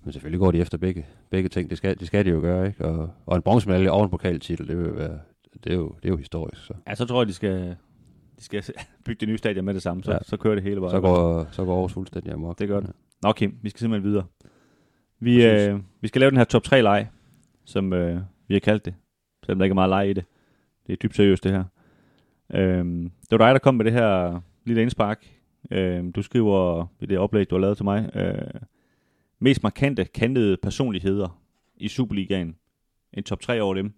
men selvfølgelig går de efter begge, begge ting. Det skal, det skal de jo gøre, ikke? Og, og en bronzemedalje og en pokaltitel, det, vil være, det, er jo, det er jo historisk. Så. Ja, så tror jeg, de skal, de skal [laughs] bygge det nye stadion med det samme, så, ja. så kører det hele bare. Så går, så går Aarhus fuldstændig amok. Det gør det. Nå Kim, vi skal simpelthen videre. Vi, øh, vi skal lave den her top 3 leg, som øh, vi har kaldt det. Selvom der ikke er meget leg i det. Det er dybt seriøst det her. Øh, det var dig, der kom med det her lille indspark Øh, du skriver i det oplæg, du har lavet til mig, øh, mest markante, kantede personligheder i Superligaen. En top 3 over dem.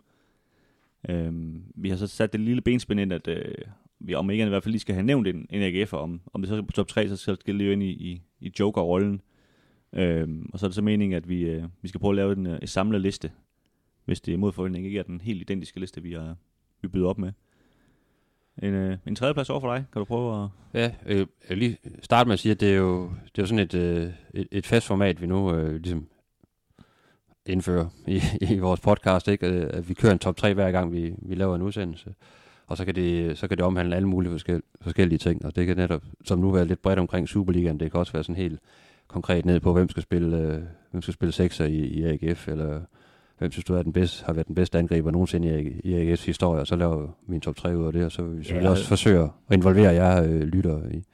Øh, vi har så sat det lille benspænd ind, at øh, vi om ikke i hvert fald lige skal have nævnt en, en AGF, om, om det så er på top 3, så skal det lige ind i, i, i Joker-rollen. Øh, og så er det så meningen, at vi, øh, vi skal prøve at lave en, en øh, samlet liste, hvis det er mod forventning ikke er den helt identiske liste, vi har vi byder op med. En, øh, en tredjeplads over for dig. Kan du prøve at... Ja, øh, jeg vil lige starte med at sige, at det er jo, det er jo sådan et, øh, et, et fast format, vi nu øh, ligesom indfører i, [laughs] i vores podcast, ikke? Øh, at vi kører en top 3 hver gang, vi, vi laver en udsendelse. Og så kan, det, så kan det omhandle alle mulige forskellige ting, og det kan netop, som nu være lidt bredt omkring Superligaen, det kan også være sådan helt konkret ned på, hvem skal spille, øh, hvem skal spille sekser i, i AGF, eller hvem synes du er den bedste, har været den bedste angriber nogensinde i, i AGF's historie, og så laver min top 3 ud af det, og så vil Ja. også forsøge at involvere jer øh, lytter i,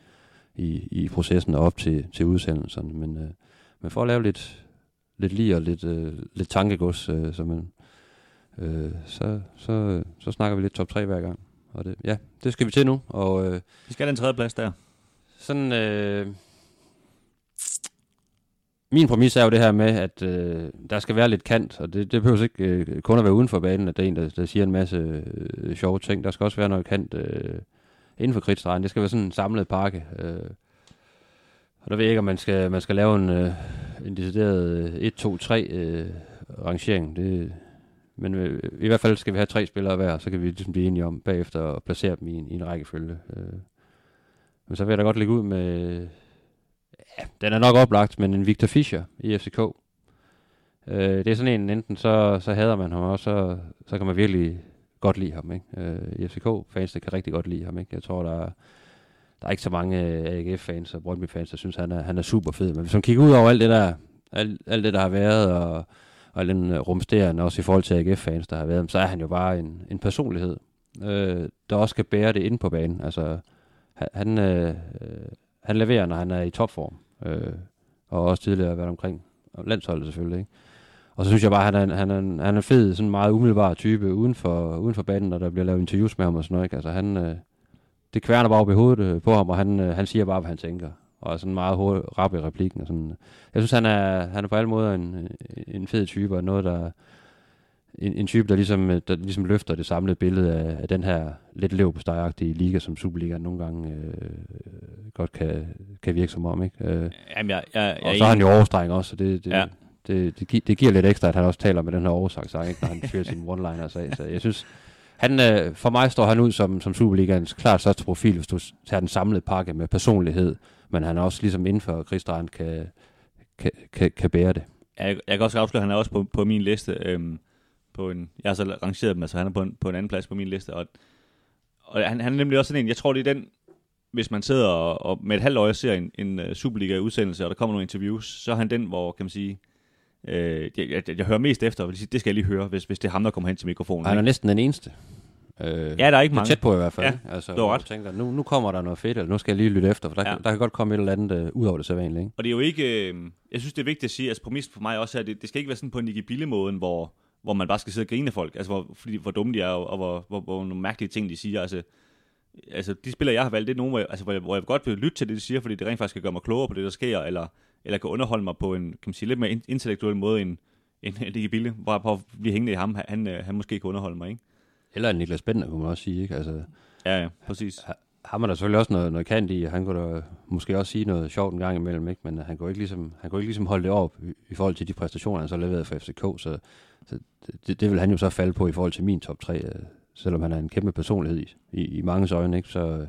i, i processen og op til, til udsendelserne. Men, øh, men for at lave lidt, lidt lige og lidt, øh, lidt tankegods, øh, så, man, øh, så, så, så snakker vi lidt top 3 hver gang. Og det, ja, det skal vi til nu, og øh, Vi skal have den tredje plads der. sådan... Øh, min præmis er jo det her med, at øh, der skal være lidt kant, og det, det behøver ikke øh, kun at være uden for banen, at det er en, der, der siger en masse øh, sjove ting. Der skal også være noget kant øh, inden for kridtstregen. Det skal være sådan en samlet pakke. Øh, og der ved jeg ikke, om man skal, man skal lave en, øh, en decideret øh, 1-2-3 øh, rangering. Det, men øh, i hvert fald skal vi have tre spillere hver, så kan vi ligesom blive enige om bagefter at placere dem i en, i en rækkefølge. Øh. Men så vil jeg da godt lægge ud med... Ja, den er nok oplagt, men en Victor Fischer i FCK. Øh, det er sådan en, enten så, så hader man ham, og så, så kan man virkelig godt lide ham. Ikke? Øh, FCK-fans, der kan rigtig godt lide ham. Ikke? Jeg tror, der er, der er ikke så mange AGF-fans og Brøndby-fans, der synes, han er, han er super fed. Men hvis man kigger ud over alt det der, alt, alt det, der har været, og, og den øh, rumsterende, også i forhold til AGF-fans, der har været, så er han jo bare en, en personlighed, øh, der også kan bære det ind på banen. Altså, han, øh, han leverer, når han er i topform. Øh, og også tidligere været omkring landsholdet selvfølgelig. Ikke? Og så synes jeg bare, at han er, han er, en, han er en fed, sådan meget umiddelbar type uden for, uden for banen, når der bliver lavet interviews med ham og sådan noget. Ikke? Altså, han, øh, det kværner bare op i hovedet øh, på ham, og han, øh, han siger bare, hvad han tænker. Og er sådan meget hurtigt, rap i replikken. Og sådan. Jeg synes, han er, han er på alle måder en, øh, en fed type, og noget, der, en, en type, der ligesom, øh, der ligesom løfter det samlede billede af, af den her lidt lev på liga, som Superligaen nogle gange øh, godt kan, kan virke som om. Ikke? Øh, Jamen, jeg, jeg, jeg og så er han jo overstreng også, så det, det, Ja. det, det, gi- det giver lidt ekstra, at han også taler med den her oversagt ikke, når han fyrer sine one-liners af. Så jeg synes, han, øh, for mig står han ud som, som Superligaens klart største profil, hvis du tager den samlede pakke med personlighed, men han er også ligesom inden for krigsdrejen kan, kan, kan, kan bære det. Jeg, jeg kan også afsløre, at han er også på, på min liste. Øhm, på en, jeg har så rangeret dem, altså han er på en, på en anden plads på min liste. Og, og han, han er nemlig også sådan en, jeg tror det er den, hvis man sidder og, og med et halvt øje ser en, en uh, Superliga-udsendelse, og der kommer nogle interviews, så er han den, hvor, kan man sige, øh, jeg, jeg, jeg hører mest efter, og det skal jeg lige høre, hvis, hvis det er ham, der kommer hen til mikrofonen. Han er næsten den eneste. Øh, Ja, der er ikke mange. tæt på i hvert fald. Ja, altså, du ret. tænker, nu, nu kommer der noget fedt, eller nu skal jeg lige lytte efter, for der, Ja. der kan godt komme et eller andet øh, ud over det sædvanlige. Ikke? Og det er jo ikke, øh, jeg synes det er vigtigt at sige, altså præmis for mig også er, at det, det skal ikke være sådan på en Nicky Bille-måden, hvor, hvor man bare skal sidde og grine af folk, altså hvor, fordi, hvor dumme de er, og, og hvor, hvor, hvor, nogle mærkelige ting de siger, altså, altså de spillere jeg har valgt, det er nogle, hvor jeg, altså, hvor jeg, hvor jeg godt vil lytte til det, de siger, fordi det rent faktisk kan gøre mig klogere på det, der sker, eller, eller kan underholde mig på en, kan man sige, lidt mere in- intellektuel måde, end, end Nicky Bille, hvor jeg prøver at blive hængende i ham, han, øh, han måske kan underholde mig, ikke? Eller en Niklas Bender, kunne man også sige. Ikke? Altså, Ja, ja, præcis. har man der selvfølgelig også noget, noget kant i, han kunne da måske også sige noget sjovt en gang imellem, ikke? men han kunne ikke ligesom, han kunne ikke ligesom holde det op i, i forhold til de præstationer, han så leverede for FCK, så, så det, det, vil han jo så falde på i forhold til min top 3, øh, selvom han er en kæmpe personlighed i, i, i mange øjne, ikke? Så,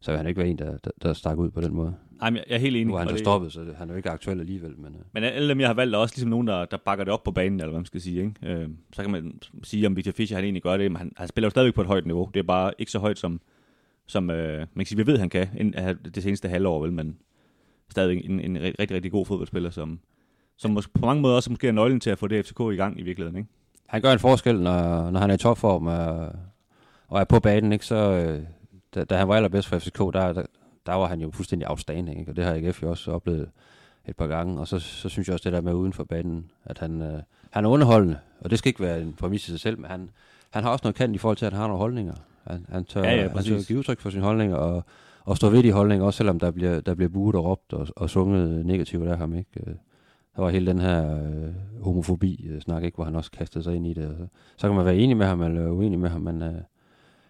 så vil han ikke være en, der, der, der stak ud på den måde. Ej, men jeg, er helt enig. Nu er han så det- stoppet, så det, han er jo ikke aktuel alligevel, men... Øh. Men alle dem, jeg har valgt, er også ligesom nogen, der, der bakker det op på banen, eller hvad man skal sige. Ikke? Øh, så kan man sige, om Victor Fischer han egentlig gør det, men han, han spiller jo stadigvæk på et højt niveau. Det er bare ikke så højt, som, som øh, man kan sige, vi ved, han kan ind, af det seneste halvår, vel, men stadig en, en rigtig, rigtig, rigtig god fodboldspiller, som, som måske, på mange måder også måske er nøglen til at få det FCK i gang i virkeligheden. Ikke? Han gør en forskel, når, når han er i topform og, og er på banen, ikke? så øh, da, da han var allerbedst for FCK, der, der, der var han jo fuldstændig outstanding, ikke? og det har AGF jo også oplevet et par gange, og så, så synes jeg også det der med uden for banen, at han, øh, han er underholdende, og det skal ikke være en præmis i sig selv, men han, han har også noget kant i forhold til, at han har nogle holdninger. Han, han tør, Ja, ja, han tør give udtryk for sine holdninger, og, og stå ved de holdninger, også selvom der bliver, der bliver buet og råbt og, og sunget negativt af ham. Ikke? Der var hele den her øh, homofobi-snak, øh, ikke, hvor han også kastede sig ind i det. Og så, så kan man være enig med ham eller uenig med ham, men øh,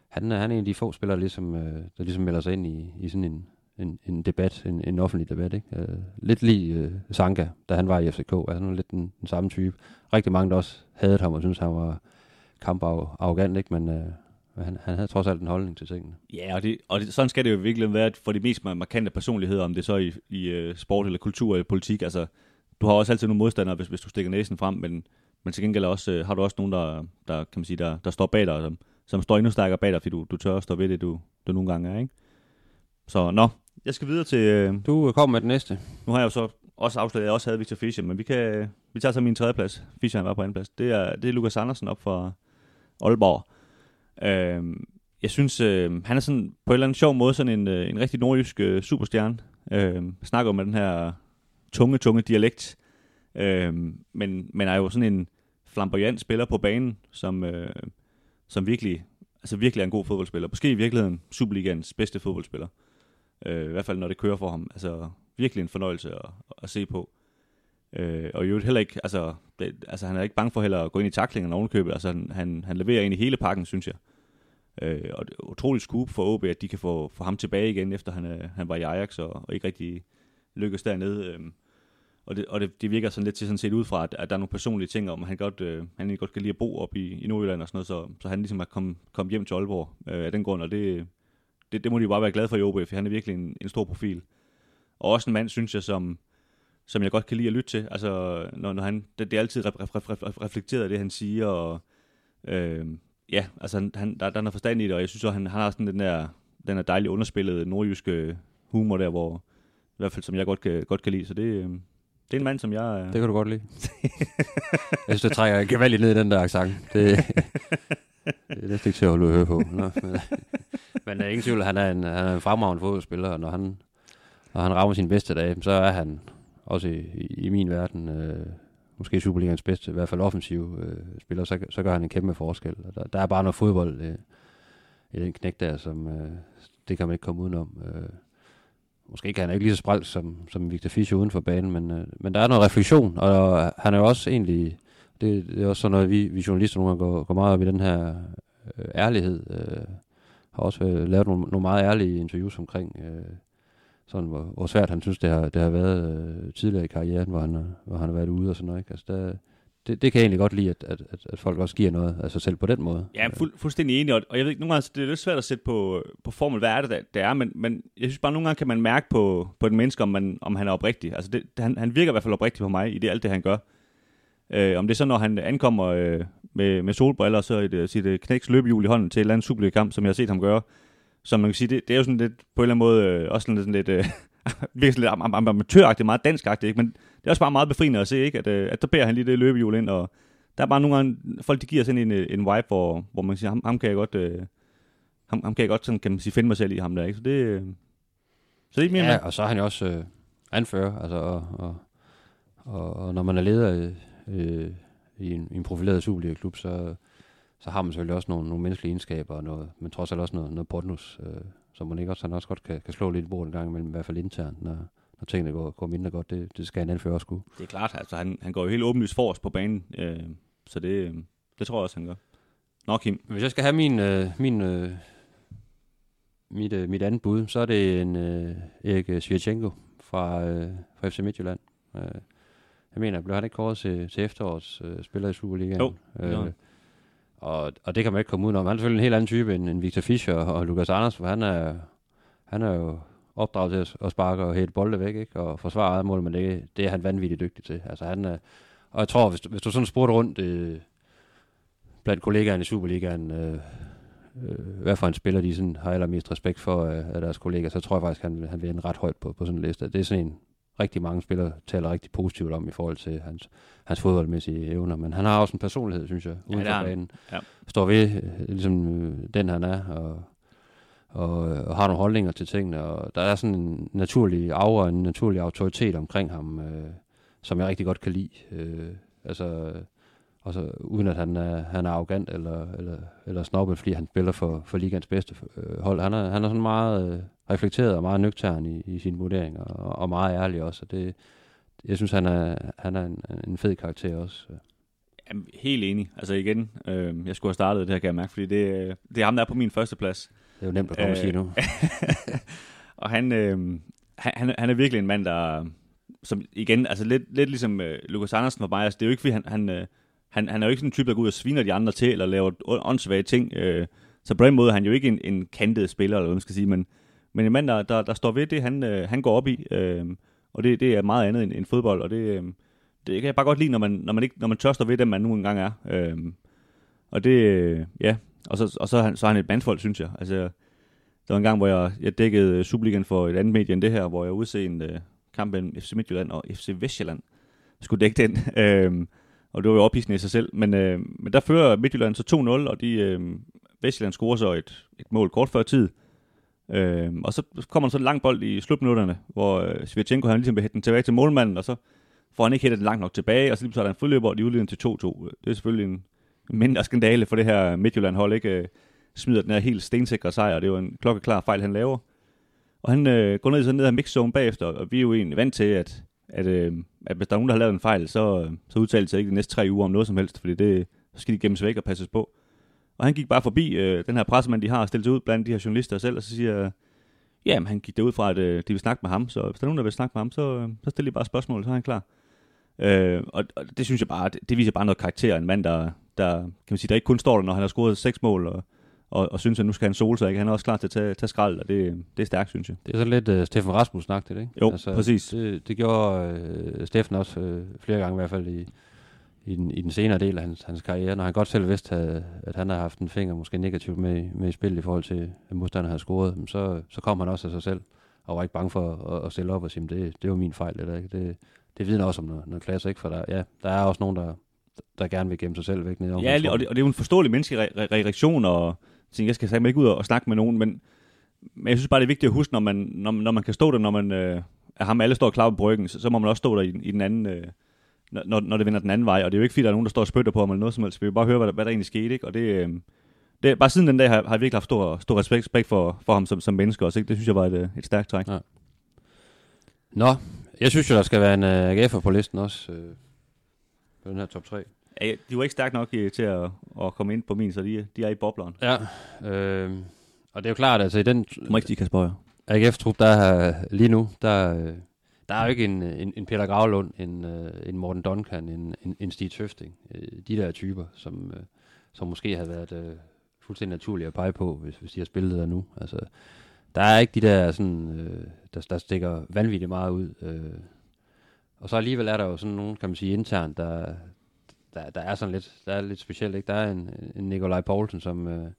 han, er- han er en af de få spillere, ligesom, øh, der ligesom melder sig ind i, i sådan en, en, en debat, en, en offentlig debat. Ikke? Øh, lidt lige øh, Sanka, da han var i FCK, altså han lidt den, den samme type. Rigtig mange, der også havde ham og synes han var kamparrogant, ikke? men øh, han, han havde trods alt en holdning til tingene. Ja, og, det, og det, sådan skal det jo virkelig være for de mest markante personligheder, om det så er i, i øh, sport eller kultur eller politik. Altså, du har også altid nogle modstandere, hvis, hvis du stikker næsen frem, men, men til gengæld også, uh, har du også nogen, der, der, kan man sige, der, der står bag dig, som, som står endnu stærkere bag dig, fordi du, du tør at stå ved det, du, du nogle gange er. Ikke? Så nå, jeg skal videre til... Uh, Du øh, kom med den næste. nu har jeg jo så også afsløret, at jeg også havde Victor Fischer, men vi, kan, vi tager så min tredje plads. Fischer han var på anden plads. Det er, det er Lukas Andersen op fra Aalborg. Øh, jeg synes, øh, han er sådan på en eller anden sjov måde sådan en, øh, en rigtig nordjysk øh, superstjerne. Øh, snakker med den her tunge, tunge dialekt. Øh, men, men er jo sådan en flamboyant spiller på banen, som, øh, som virkelig, altså virkelig er en god fodboldspiller. Måske i virkeligheden Superligans bedste fodboldspiller. Øh, I hvert fald når det kører for ham. Altså virkelig en fornøjelse at, at se på. Øh, og jo heller ikke, altså, det, altså han er ikke bange for heller at gå ind i taklingen ovenkøbet. Altså han, han, han leverer ind i hele pakken, synes jeg. Øh, og det er utroligt scoop for OB, at de kan få, få ham tilbage igen, efter han, øh, han var i Ajax og, og ikke rigtig lykkedes dernede. Øh, og det, og det, det virker sådan lidt til sådan set ud fra, at, at der er nogle personlige ting om, at han godt, øh, han godt kan lide at bo op i, i Nordjylland og sådan noget, så, så han ligesom er kommet kom hjem til Aalborg øh, af den grund, og det, det, det må de bare være glade for i OB, for han er virkelig en, en stor profil. Og også en mand, synes jeg, som, som jeg godt kan lide at lytte til. Altså, når, når han, det, det er altid ref, ref, ref, reflekteret, det han siger, og øh, ja, altså, han, der, der er noget forstand i det, og jeg synes også, han, han har sådan den der, den der dejlige underspillede nordjyske humor der, hvor, i hvert fald som jeg godt kan, godt kan lide, så det, øh, det er en mand, som jeg... Det kan du godt lide. [laughs] jeg synes, det trækker gevaldigt ned i den der accent. Det, [laughs] det er næsten ikke til at holde at høre på. Nå, men, [laughs] men der er ingen tvivl, han er en, han er en fremragende fodboldspiller, og når han, når han rammer sin bedste dag, så er han også i, i, i min verden øh, måske Superligans bedste, i hvert fald offensiv øh, spiller, så, så gør han en kæmpe forskel. Og der, der er bare noget fodbold øh, i den knæk der, som øh, det kan man ikke komme udenom. Øh, måske kan han ikke lige så spralt som, som Victor Fischer uden for banen, men, øh, men der er noget refleksion, og han er jo også egentlig, det, det er også sådan noget, vi, vi journalister nogle gange går, går meget op i den her øh, ærlighed. Øh, har også øh, lavet nogle, nogle meget ærlige interviews omkring, øh, sådan, hvor, hvor svært han synes, det har, det har været øh, tidligere i karrieren, hvor han, hvor han har været ude og sådan noget. Ikke? Altså, der, det, det kan jeg egentlig godt lide, at, at, at, at folk også giver noget af sig selv på den måde. Ja, fuld, fuldstændig enig, og, og jeg ved ikke, nogle gange det er lidt svært at sætte på, på formel, hvad er det, det er, men, men jeg synes bare, nogle gange kan man mærke på, på den menneske, om, man, om han er oprigtig. Altså, det, han, han virker i hvert fald oprigtig på mig i det, alt det, han gør. Øh, om det er så, når han ankommer øh, med, med solbriller og så et, øh, sit øh, knæks løbehjul i hånden til et eller andet Superliga-kamp, som jeg har set ham gøre, så man kan sige, det, det er jo sådan lidt, på en eller anden måde, øh, også sådan lidt, øh, [laughs] sådan lidt øh, virkelig lidt am- am- amatøragtigt, meget danskagtigt, ikke? men det er også bare meget befriende at se, ikke? At, øh, at der bærer han lige det løbehjul ind, og der er bare nogle gange, folk de giver sådan en, øh, en vibe, hvor, hvor man siger, ham, ham kan jeg godt, øh, ham, ham kan jeg godt sådan, kan man sige, finde mig selv i ham der, ikke? Så det, øh, så det er mere Ja, og så er han jo også øh, anfører, altså, og, og, og, og når man er leder øh, i, en, i en profileret Superliga-klub, så, så har man selvfølgelig også nogle, nogle menneskelige egenskaber, og noget, men trods alt også noget, noget bonus, øh, som man ikke også, han også godt kan, kan slå lidt i bordet en gang imellem, i hvert fald internt, når, når tingene går, går mindre godt. Det, det skal en anfører også kunne. Det er klart, altså han, han går jo helt åbenlyst for os på banen, øh, så det, øh, det tror jeg også, han gør. Nå, Kim. Hvis jeg skal have min, øh, min, øh, mit, øh, mit andet bud, så er det en øh, Erik Svirchenko fra, øh, fra FC Midtjylland. Øh, jeg mener, blev han ikke kåret til, til efterårets øh, spiller i Superligaen? Jo, øh, og, og det kan man ikke komme udenom. Han er selvfølgelig en helt anden type end, end Victor Fischer og, og Lukas Anders, for han er, han er jo opdraget til at, at sparke og hætte bolde væk, ikke? og forsvare eget mål, men det, det er han vanvittigt dygtig til. Altså, han er, og jeg tror, hvis du, hvis du sådan spurgte rundt øh, blandt kollegaerne i Superligaen, øh, øh, hvad for en spiller de sådan har allermest respekt for øh, af deres kollegaer, så tror jeg faktisk, han, han vil ende ret højt på, på sådan en liste. Det er sådan en, rigtig mange spillere taler rigtig positivt om i forhold til hans, hans fodboldmæssige evner, men han har også en personlighed, synes jeg, uden Ja, for banen. Ja. Står ved, øh, ligesom øh, den han er, og, og, og har nogle holdninger til tingene, og der er sådan en naturlig aura, en naturlig autoritet omkring ham, øh, som jeg rigtig godt kan lide. Øh, altså, og så, uden at han er, han er arrogant eller, eller, eller snobbet, fordi han spiller for, for ligands bedste øh, hold. Han er, han er sådan meget øh, reflekteret og meget nøgtern i, i sine vurderinger, og, og meget ærlig også. Og det, jeg synes, han er, han er en, en fed karakter også. Jamen, helt enig. Altså igen, øh, jeg skulle have startet det her, kan jeg mærke, fordi det, øh, det er ham, der er på min første plads. Det er jo nemt at komme øh, og sige nu. Øh, [laughs] og han, øh, han, han- han er virkelig en mand, der, som igen, altså lidt, lidt ligesom øh, Lukas Andersen for mig, altså det er jo ikke, fordi han, han, øh, han, han er jo ikke sådan en type, der går ud og sviner de andre til, eller laver åndssvage ting. Øh, så på den måde er han jo ikke en, en kantet spiller, eller hvad man skal sige, men, men en mand, der, der, der står ved det, han, øh, han går op i, øh, og det, det er meget andet end, end fodbold, og det, øh, det kan jeg bare godt lide, når man, når man, ikke, når man tør stå ved dem, man nu engang er. Øh, og det, øh, ja, og så, og så, er han, så er han et bandfolk, synes jeg. Altså, der var en gang, hvor jeg, jeg dækkede Superligaen for et andet medie end det her, hvor jeg udsede en, øh, kamp mellem FC Midtjylland og FC Vestjylland skulle dække den. [laughs] Øh, og det var jo ophidsende i sig selv. Men, øh, men der fører Midtjylland så 2-0, og de, øh, Vestjylland scorer så et, et mål kort før tid. Øh, og så kommer der så en lang bold i slutminutterne, hvor øh, Svirchenko han ligesom vil hætte den tilbage til målmanden, og så får han ikke hættet den langt nok tilbage, og så lige så er der en friløber, og de udligner til 2-2. Det er selvfølgelig en mindre skandale for det her Midtjylland-hold, ikke øh, smider den her helt stensikre sejr, det er jo en klokkeklar fejl, han laver. Og han øh, går ned, så ned af mixzone bagefter, og vi er jo egentlig vant til, at, at, øh, at hvis der er nogen, der har lavet en fejl, så, øh, så udtaler sig ikke de næste tre uger om noget som helst, fordi det, så skal de gemmes væk og passes på. Og han gik bare forbi øh, den her pressemand, de har stillet ud blandt de her journalister selv, og så siger ja, men han gik derud fra, at øh, de vil snakke med ham, så hvis der er nogen, der vil snakke med ham, så, øh, så stiller de bare spørgsmål, så er han klar. Øh, og, og, det synes jeg bare, det, det viser bare noget karakter en mand, der, der, kan man sige, der ikke kun står der, når han har scoret seks mål, og, og, og synes, at nu skal han sole sig, ikke? Han er også klar til at tage, tage skrald, og det, det er stærkt, synes jeg. Det er sådan lidt uh, Steffen rasmus det, ikke? Jo, altså, præcis. Det, det gjorde uh, Steffen også uh, flere gange i hvert fald i, i, den, i den senere del af hans, hans karriere, når han godt selv vidste, at, at han har haft en finger måske negativt med, med i spil i forhold til, at modstanderen havde scoret, så, så kom han også af sig selv, og var ikke bange for at, at stille op og sige, det, det var min fejl, det der, ikke? Det, det vidner også om noget, noget klasse, ikke? For der, ja, der er også nogen, der, der gerne vil gemme sig selv væk. Ned ja, og det, og det er jo en forståelig menneskelig re- reaktion, og tænke, jeg skal sige ikke ud og, og snakke med nogen, men, men jeg synes bare, det er vigtigt at huske, når man, når, når man kan stå der, når man øh, er ham, alle står klar på bryggen, så, så må man også stå der i, i den anden, øh, når, når det vender den anden vej, og det er jo ikke fordi, der er nogen, der står og spytter på ham eller noget som helst, vi vil bare høre, hvad der, hvad der egentlig skete, ikke? og det, øh, det, bare siden den dag har, har jeg virkelig haft stor, stor respekt, respekt for, for ham som, som menneske også, ikke? det synes jeg var et, et stærkt træk. Ja. Nå, jeg synes jo, der skal være en uh, AGF'er på listen også, øh, på den her top 3. Ja, de var ikke stærke nok i, til at, at komme ind på min, så de, de er i bobleren. Ja, øh, og det er jo klart, altså i den... Du må ikke sige Kasper AGF-trup, der er lige nu, der, øh, der er jo ikke en, en, en Peter Gravlund, en, øh, en Morten Duncan, en, en, en Stig Tøfting. De der typer, som, som måske har været uh, fuldstændig naturlige at pege på, hvis, hvis de har spillet der nu. Altså, der er ikke de der, sådan, øh, der, der stikker vanvittigt meget ud. Øh. Og så alligevel er der jo sådan nogen, kan man sige, internt, der, der, der er sådan lidt, der er lidt specielt. Ikke? Der er en, en Nikolaj Poulsen, som, øh,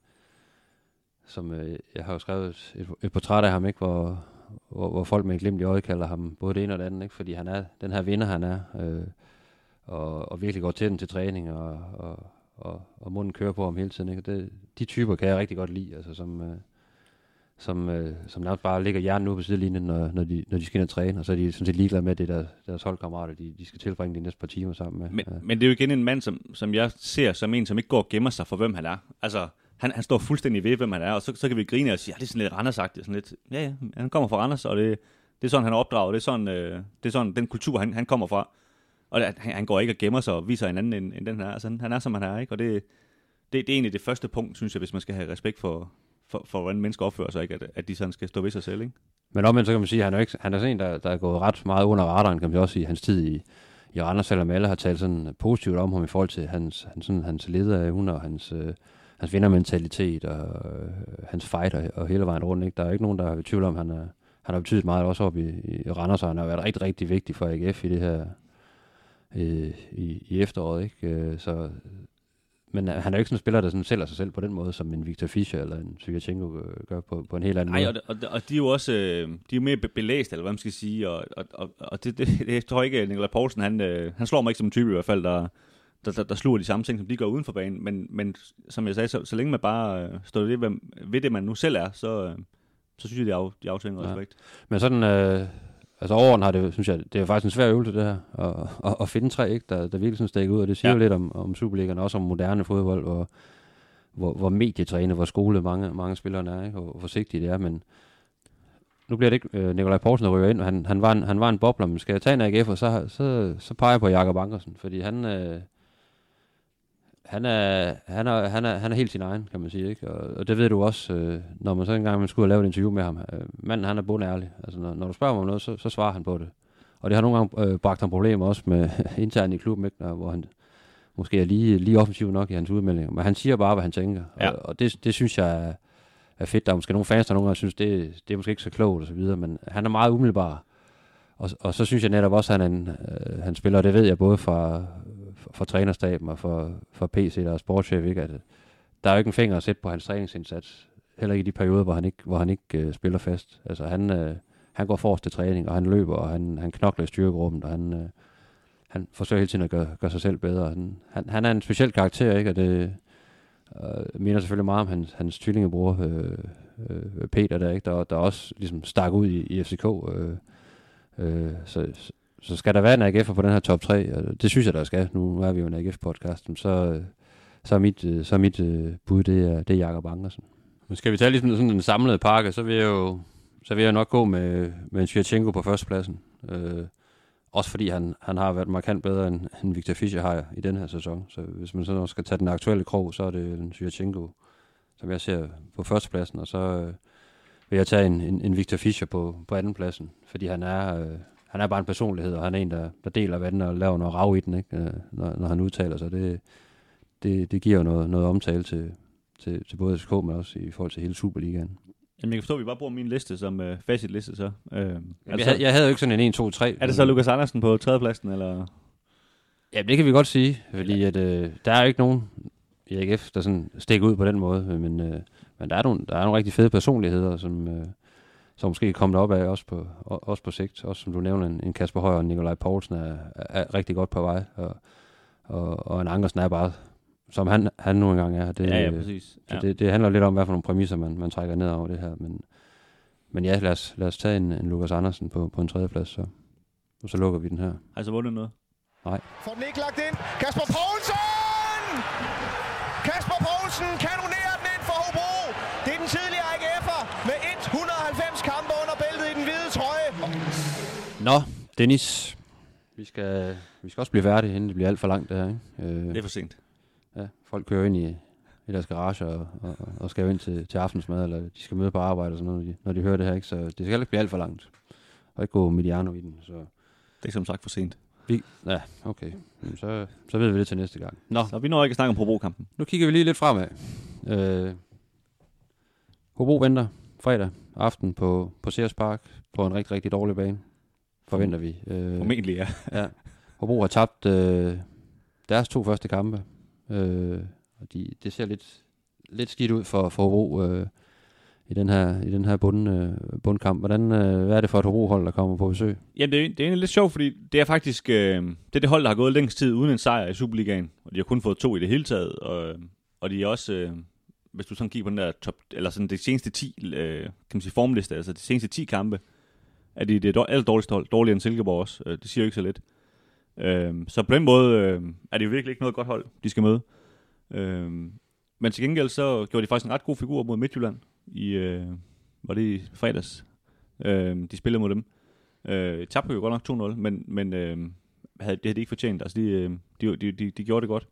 som øh, jeg har jo skrevet et, et portræt af ham, ikke? Hvor, hvor, hvor folk med et glimt i øjet kalder ham både det ene og det andet, ikke? fordi han er den her vinder, han er, øh, og, og virkelig går til den til træning, og, og, og, og munden kører på ham hele tiden. Ikke? Det, de typer kan jeg rigtig godt lide, altså, som, øh, som, øh, som nærmest bare ligger hjernen ude på sidelinjen, når, når, de, når de skal ind og træne, og så er de sådan set ligeglade med, det der, deres holdkammerater, de, de skal tilbringe de næste par timer sammen med. Men, ja. men det er jo igen en mand, som, som jeg ser som en, som ikke går og gemmer sig for, hvem han er. Altså, han, han står fuldstændig ved, hvem han er, og så, så kan vi grine og sige, ja, det er sådan lidt randers sådan lidt, ja, ja, han kommer fra Randers, og det, det er sådan, han er opdraget, det er sådan, øh, det er sådan den kultur, han, han kommer fra. Og det, han, han går ikke og gemmer sig og viser en anden end, end den her. Altså, han er, som han er, ikke? Og det, det, det er egentlig det første punkt, synes jeg, hvis man skal have respekt for, for, for hvordan mennesker opfører sig, ikke? At, at de sådan skal stå ved sig selv. Ikke? Men omvendt så kan man sige, at han er, ikke, han er sådan en, der, der er gået ret meget under radaren, kan man også sige, i hans tid i, i Randers, selvom alle har talt sådan positivt om ham i forhold til hans, hans, sådan, hans lederevne og hans, øh, hans vindermentalitet og øh, hans fighter og hele vejen rundt. Ikke? Der er ikke nogen, der har tvivl om, at han, er, han har betydet meget også op i, i Randers, og han har været rigtig, rigtig vigtig for AGF i det her øh, i, i efteråret. Ikke? Øh, så, men øh, han er jo ikke sådan en spiller, der sådan sælger sig selv på den måde, som en Victor Fischer eller en Svyatchenko øh, gør på, på en helt anden Ej, måde. Og, og, og de er jo også øh, de er jo mere belæst, eller hvad man skal sige, og, og, og, og det, det, det, jeg tror ikke, at Nikolaj Poulsen, han, øh, han slår mig ikke som en type i hvert fald, der, der, der, der sluger de samme ting, som de gør uden for banen, men, men som jeg sagde, så, så længe man bare øh, står ved, ved det, man nu selv er, så, øh, så synes jeg, de, af, de aftænger ja. respekt. Men sådan, øh, altså overen har det, synes jeg, det er faktisk en svær øvelse det her, at, at, at finde tre, ikke, der, der virkelig sådan stikker ud, og det siger ja. jo lidt om, om Superligaen, også om moderne fodbold, hvor, hvor, hvor medietræne, hvor skole mange, mange spillere er, ikke, og hvor forsigtige det er, men nu bliver det ikke øh, Nikolaj Poulsen, der ryger ind, og han, han, var en, han var en bobler, men skal jeg tage en AGF, og så, så, så peger jeg på Jakob Ankersen, fordi han, øh, han er, han, er, han, er, han er helt sin egen, kan man sige. Ikke? Og, og det ved du også, øh, når man så engang man skulle lave et interview med ham. Øh, manden, han er bundærlig. Altså, når, når du spørger ham om noget, så, så svarer han på det. Og det har nogle gange øh, bragt ham problemer også med [laughs] internt i klubben, ikke? hvor han måske er lige, lige offensiv nok i hans udmeldinger. Men han siger bare, hvad han tænker. Ja. Og, og det, det synes jeg er, er fedt. Der er måske nogle fans, der nogle gange synes, det, det er måske ikke så klogt og så videre, men han er meget umiddelbar. Og, og så synes jeg netop også, at han, en, øh, han spiller, og det ved jeg både fra, for, trænerstaben og for, for PC, der er sportschef, ikke? At, øh, der er jo ikke en finger at sætte på hans træningsindsats. Heller ikke i de perioder, hvor han ikke, hvor han ikke øh, spiller fast. Altså han, øh, han går forrest til træning, og han løber, og han, han knokler i styrkerummet, og han, øh, han forsøger hele tiden at gøre, gøre sig selv bedre. Han, han, han er en speciel karakter, ikke? Og det øh, minder selvfølgelig meget om hans, hans tvillingebror, øh, øh, Peter, der, ikke? Der, der også ligesom stak ud i, i FCK. Øh, øh, så, så skal der være en AGF'er på den her top 3, og det synes jeg, der skal. Nu er vi jo en AGF-podcast, så, så er mit, øh, så er mit øh, bud, det er, det er Jakob Ankersen. Men skal vi tage ligesom sådan en samlet pakke, så vil jeg jo så vil jeg nok gå med, med en på førstepladsen. Øh, også fordi han, han har været markant bedre end, end Victor Fischer har i den her sæson. Så hvis man så skal tage den aktuelle krog, så er det en som jeg ser på førstepladsen. Og så øh, vil jeg tage en, en, en Victor Fischer på, på andenpladsen, fordi han er, øh, han er bare en personlighed, og han er en, der, der deler vandet og laver noget rav i den, ikke? Øh, når, når han udtaler sig. Det, det, det giver jo noget, noget omtale til, til, til både SK, men også i forhold til hele Superligaen. Jamen, jeg kan forstå, at vi bare bruger min liste som uh, facitliste, så. Uh, Jamen, altså, jeg, havde, jeg havde jo ikke sådan en 1, 2, 3. Er det så Lukas Andersen på tredjepladsen, eller? Ja, det kan vi godt sige, fordi at, øh, der er jo ikke nogen i AGF, der sådan stikker ud på den måde, men, øh, men der, er nogle, der er nogle rigtig fede personligheder, som, øh, som måske er kommet op af også på, også på sigt. Også som du nævner, en, en Kasper Højer og Nikolaj Poulsen er, er rigtig godt på vej, og, og, og en Ankersen er bare som han, han nu engang er. Det, ja, ja, præcis. Ja. det, det handler lidt om, hvad for nogle præmisser man, man trækker ned over det her. Men, men ja, lad os, lad os tage en, en Lukas Andersen på, på en tredje plads, så, og så lukker vi den her. Har I så vundet noget? Nej. Får den ikke lagt ind. Kasper Poulsen! Kasper Poulsen kanonerer den ind for Hobro. Det er den tidligere AGF'er med 190 kampe under bæltet i den hvide trøje. Nå, Dennis. Vi skal, vi skal også blive færdige, inden det bliver alt for langt det her. Ikke? Øh, det er for sent ja, folk kører ind i, i deres garage og, og, og skal jo ind til, til aftensmad, eller de skal møde på arbejde og sådan noget, når de, når de hører det her. Ikke? Så det skal ikke blive alt for langt. Og ikke gå Mediano i den. Så. Det er som sagt for sent. Vi, ja, okay. Så, så ved vi det til næste gang. Nå. Så vi når ikke at snakke om Hobro-kampen. Nu kigger vi lige lidt fremad. Øh, Hobro venter fredag aften på, på Sears Park på en rigtig, rigtig dårlig bane. Forventer vi. Øh, Formentlig, ja. ja. Hobro har tabt øh, deres to første kampe. Øh, og de, det ser lidt, lidt skidt ud for, for Hobro øh, i den her, i den her bund, øh, bundkamp. Hvordan, øh, hvad er det for et Hobro-hold, der kommer på besøg? Jamen, det er, det er egentlig lidt sjovt, fordi det er faktisk øh, det, er det hold, der har gået længst tid uden en sejr i Superligaen. Og de har kun fået to i det hele taget. Og, og de er også, øh, hvis du sådan kigger på den der top, eller sådan det seneste 10, øh, kan man sige formliste, altså de seneste 10 kampe, at de det alt dårligste hold, dårligere end Silkeborg også. Øh, det siger jo ikke så lidt. Øh, så på den måde øh, er det jo virkelig ikke noget godt hold, de skal møde. Øh, men til gengæld så gjorde de faktisk en ret god figur mod Midtjylland i, øh, var det i fredags, øh, de spillede mod dem. Øh, tabte jo godt nok 2-0, men, men øh, havde, det havde de ikke fortjent. Altså, de, øh, de, de, de, de gjorde det godt.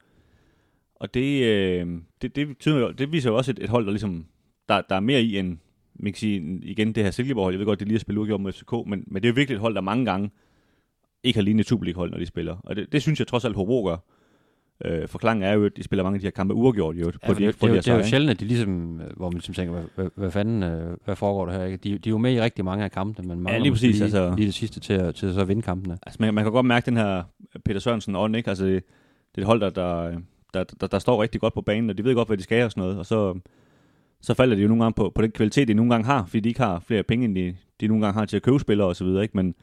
Og det, øh, det, det, betyder, det viser jo også et, et hold, der ligesom, der, der er mere i end, man kan sige, igen det her Silkeborg, jeg ved godt, det lige har spillet uafgjort mod FCK, men, men det er virkelig et hold, der mange gange ikke har lignet Superliga-hold, når de spiller. Og det, det synes jeg trods alt Hobro gør. Øh, forklaringen er jo, at de spiller mange af de her kampe uafgjort. Jo, ja, på de, det, det, de det er jo sjældent, at de ligesom, øh, hvor man ligesom tænker, hvad, hvad, hvad fanden, øh, hvad foregår der her? Ikke? De, de er jo med i rigtig mange af kampene, men mange ja, lige, præcis, lige, altså, lige det sidste til at, til at så vinde kampene. Altså, man, man kan godt mærke den her Peter Sørensen ånd, ikke? Altså, det, det er et hold, der, der, der, der, der står rigtig godt på banen, og de ved godt, hvad de skal og sådan noget, og så, så falder de jo nogle gange på, på den kvalitet, de nogle gange har, fordi de ikke har flere penge, end de, de nogle gange har til at købe spillere og så videre, ikke? Men,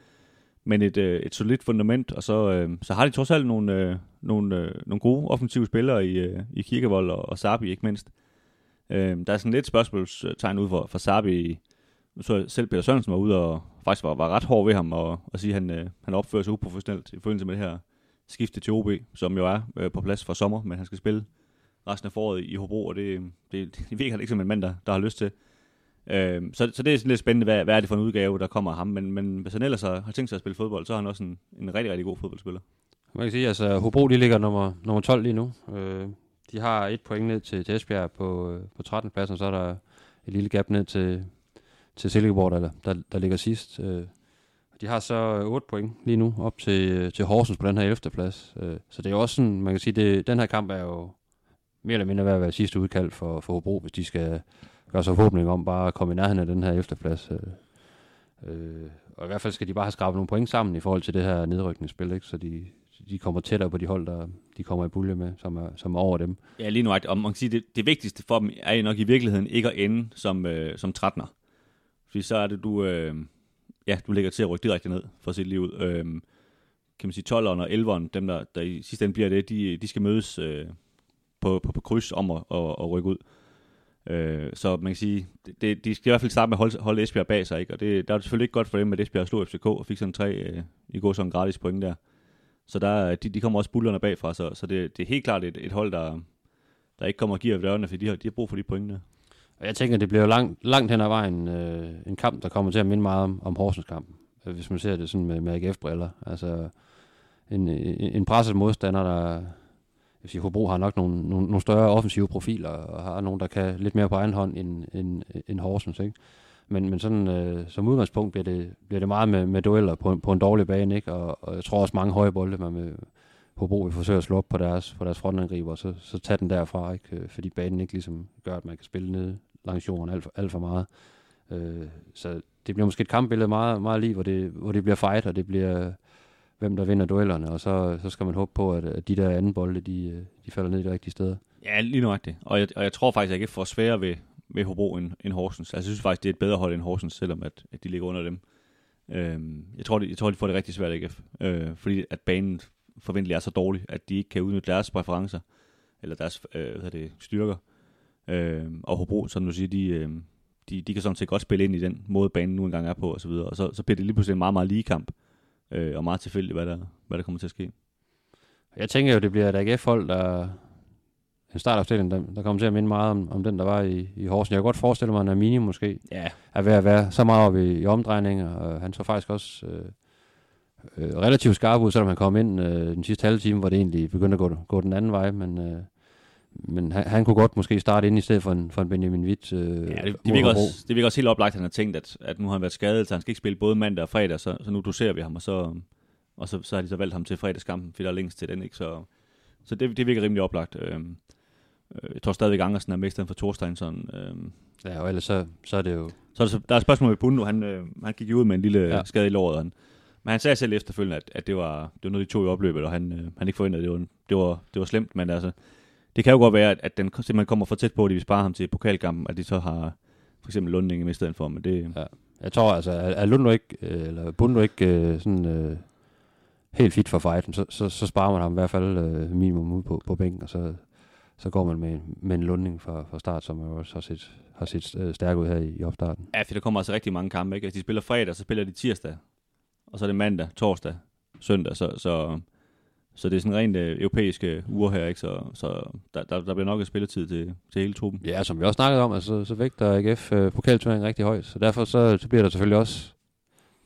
men et, øh, et solidt fundament, og så, øh, så har de trods alt nogle, øh, nogle, øh, nogle gode offensive spillere i, øh, i Kirkevold og, og Sabi ikke mindst. Øh, der er sådan lidt spørgsmålstegn ud for, for Sabi. Så selv Peter Sørensen var ude og faktisk var, var ret hård ved ham og, og sige, at han, øh, han opfører sig uprofessionelt i forbindelse med det her skifte til OB, som jo er øh, på plads for sommer, men han skal spille resten af foråret i Hobro, og det, det, det virker ikke som en mand, der, der har lyst til. Øh, så, så det er sådan lidt spændende, hvad, hvad er det for en udgave, der kommer af ham. Men, men hvis han ellers har, har tænkt sig at spille fodbold, så er han også en, en rigtig, rigtig god fodboldspiller. Man kan sige, altså Hobro de ligger nummer, nummer 12 lige nu. Øh, de har et point ned til, til Esbjerg på, øh, på 13. pladsen, så er der et lille gap ned til, til Silkeborg, der, der, der ligger sidst. Øh, de har så øh, 8 point lige nu op til, øh, til Horsens på den her 11. plads. Øh, så det er jo også sådan, man kan sige, det, den her kamp er jo mere eller mindre ved at være sidste udkald for, for Hobro, hvis de skal gøre sig forhåbning om bare at komme i nærheden af den her efterplads. Øh, øh, og i hvert fald skal de bare have skrabet nogle point sammen i forhold til det her nedrykningsspil, ikke? så de, de kommer tættere på de hold, der de kommer i pulje med, som er, som er over dem. Ja, lige nu, og man kan sige, det, det vigtigste for dem er nok i virkeligheden ikke at ende som, øh, som 13'er. Fordi så er det, du... Øh, ja, du ligger til at rykke direkte ned for sit liv ud. Øh, kan man sige, 12'eren og 11'eren, dem der, der i sidste ende bliver det, de, de skal mødes øh, på, på, på kryds om at, at, at rykke ud. Øh, så man kan sige, det, de skal i hvert fald starte med at holde, holde Esbjerg bag sig, ikke? og det, der er det selvfølgelig ikke godt for dem, at Esbjerg slog FCK og fik sådan tre øh, i går sådan gratis point der. Så der, de, de kommer også bullerne bagfra, så, så det, det er helt klart et, et hold, der, der ikke kommer og giver dørene, fordi de har, de har brug for de point der. Jeg tænker, det bliver langt, langt hen ad vejen øh, en kamp, der kommer til at minde meget om, om Horsens kampen, hvis man ser det sådan med, med AGF-briller. Altså en, en, en presset modstander, der... Jeg vil sige, Hobro har nok nogle, nogle, nogle større offensive profiler, og har nogen, der kan lidt mere på egen hånd end, end, end Horsens, ikke? Men, men sådan, øh, som udgangspunkt bliver det, bliver det meget med, med dueller på, på en dårlig bane, ikke? Og, og jeg tror også mange høje bolde, man med Hobro vil forsøge at slå op på deres, på deres frontangriber, og så, så tage den derfra, ikke? Øh, fordi banen ikke ligesom gør, at man kan spille ned langs jorden alt for, alt for meget. Øh, så det bliver måske et kampbillede meget, meget lige, hvor det, hvor det bliver fight, og det bliver hvem der vinder duellerne, og så, så skal man håbe på, at, at de der anden bolde, de, øh, de falder ned i de rigtige steder. Ja, lige nøjagtigt. Og jeg, og jeg tror faktisk, at jeg ikke får sværere ved, ved Hobro end, end Horsens. Altså, jeg synes faktisk, det er et bedre hold end Horsens, selvom at, at de ligger under dem. Øhm, jeg, tror, de, jeg tror, de får det rigtig svært, AGF. Øh, fordi at banen forventeligt er så dårlig, at de ikke kan udnytte deres præferencer, eller deres øh, hvad det, styrker. Øh, og Hobro, som du siger, de, øh, de, de kan sådan set godt spille ind i den måde, banen nu engang er på, og så videre. Og så, så bliver det lige pludselig en meget, meget lige kamp, øh, og meget tilfældigt, hvad der, hvad der kommer til at ske. Jeg tænker jo, det bliver et AGF-hold, der en startopstilling, der, der kommer til at minde meget om, om den, der var i, i Horsen. Jeg kan godt forestille mig, at Namini måske ja. er ved at være så meget oppe i, i omdrejninger, og han så faktisk også øh, øh, relativt skarp ud, selvom han kom ind øh, den sidste halve time, hvor det egentlig begyndte at gå, gå den anden vej, men... Øh, men han, han kunne godt måske starte ind i stedet for en, for en Benjamin Witt. Øh, ja, det, det, virker også, det virker også helt oplagt, at han har tænkt, at, at nu har han været skadet, så han skal ikke spille både mandag og fredag, så, så nu doserer vi ham, og så, og så, så har de så valgt ham til fredagskampen, fordi der er længst til den, ikke? Så, så det, det virker rimelig oplagt. Øh, jeg tror stadigvæk, Andersen er med i stedet for Thorsteinsson. Øh, ja, og ellers så, så er det jo... Så er der, der er et spørgsmål med Bundo, han, øh, han gik ud med en lille ja. skade i låret, han, men han sagde selv efterfølgende, at, at det, var, det var noget, de tog i opløbet, og han, øh, han ikke forventede, at det var, det var, det var slemt, men altså, det kan jo godt være, at den simpelthen kommer for tæt på, at de vil spare ham til pokalkampen, at de så har for eksempel Lunding med i stedet for, men det... Ja. Jeg tror altså, er Lunding ikke, eller Bundo ikke øh, sådan øh, helt fit for fighten, så, så, så sparer man ham i hvert fald øh, minimum ud på, på bænken, og så, så går man med, med en Lunding fra, fra start, som jo også har set, har set øh, stærk ud her i, i opstarten. Ja, for der kommer altså rigtig mange kampe, ikke? Altså, de spiller fredag, så spiller de tirsdag, og så er det mandag, torsdag, søndag, så, så så det er sådan rent øh, europæiske uger her, ikke? så, så der, der, der bliver nok et spilletid til, til hele truppen. Ja, som vi også snakkede om, altså, så vægter AGF øh, pokalturneringen rigtig højt, så derfor så, så bliver der selvfølgelig også,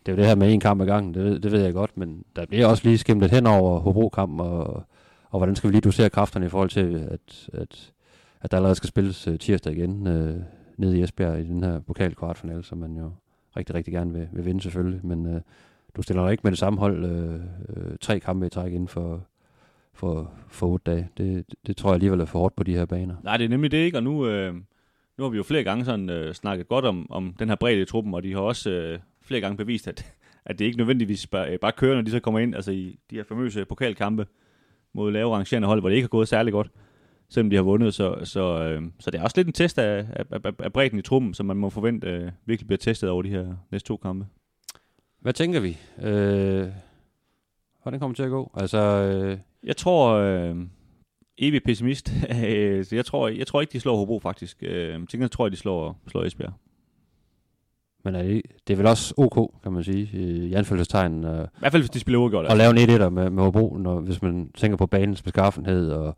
det er jo det her med en kamp ad gangen, det, det ved jeg godt, men der bliver også lige skimtet hen over Hobro-kampen, og, og hvordan skal vi lige dosere kræfterne i forhold til, at, at, at der allerede skal spilles øh, tirsdag igen øh, nede i Esbjerg i den her pokalkvartfinale, som man jo rigtig, rigtig gerne vil, vil vinde selvfølgelig, men Øh, du stiller ikke med det samme hold øh, øh, tre kampe i træk inden for, for, for otte dage. Det, det, det tror jeg alligevel er for hårdt på de her baner. Nej, det er nemlig det ikke, og nu, øh, nu har vi jo flere gange sådan, øh, snakket godt om, om den her bredde i truppen, og de har også øh, flere gange bevist, at, [laughs] at det ikke nødvendigvis bare, øh, bare kører, når de så kommer ind altså i de her famøse pokalkampe mod lave rangerende hold, hvor det ikke har gået særlig godt, selvom de har vundet. Så, så, øh, så det er også lidt en test af, af, af, af bredden i truppen, som man må forvente øh, virkelig bliver testet over de her næste to kampe. Hvad tænker vi? Øh, hvordan kommer det til at gå? Altså, øh... Jeg tror, øh, evig pessimist, [laughs] øh, så jeg tror, jeg tror ikke, de slår Hobro faktisk. Øh, jeg tror, de slår, slår Esbjerg. Men er det, det er vel også ok, kan man sige, i anfølgelsestegn. Øh, I hvert fald, hvis de spiller uafgjort. Og lave en 1 med, med Hobro, når, hvis man tænker på banens beskaffenhed, og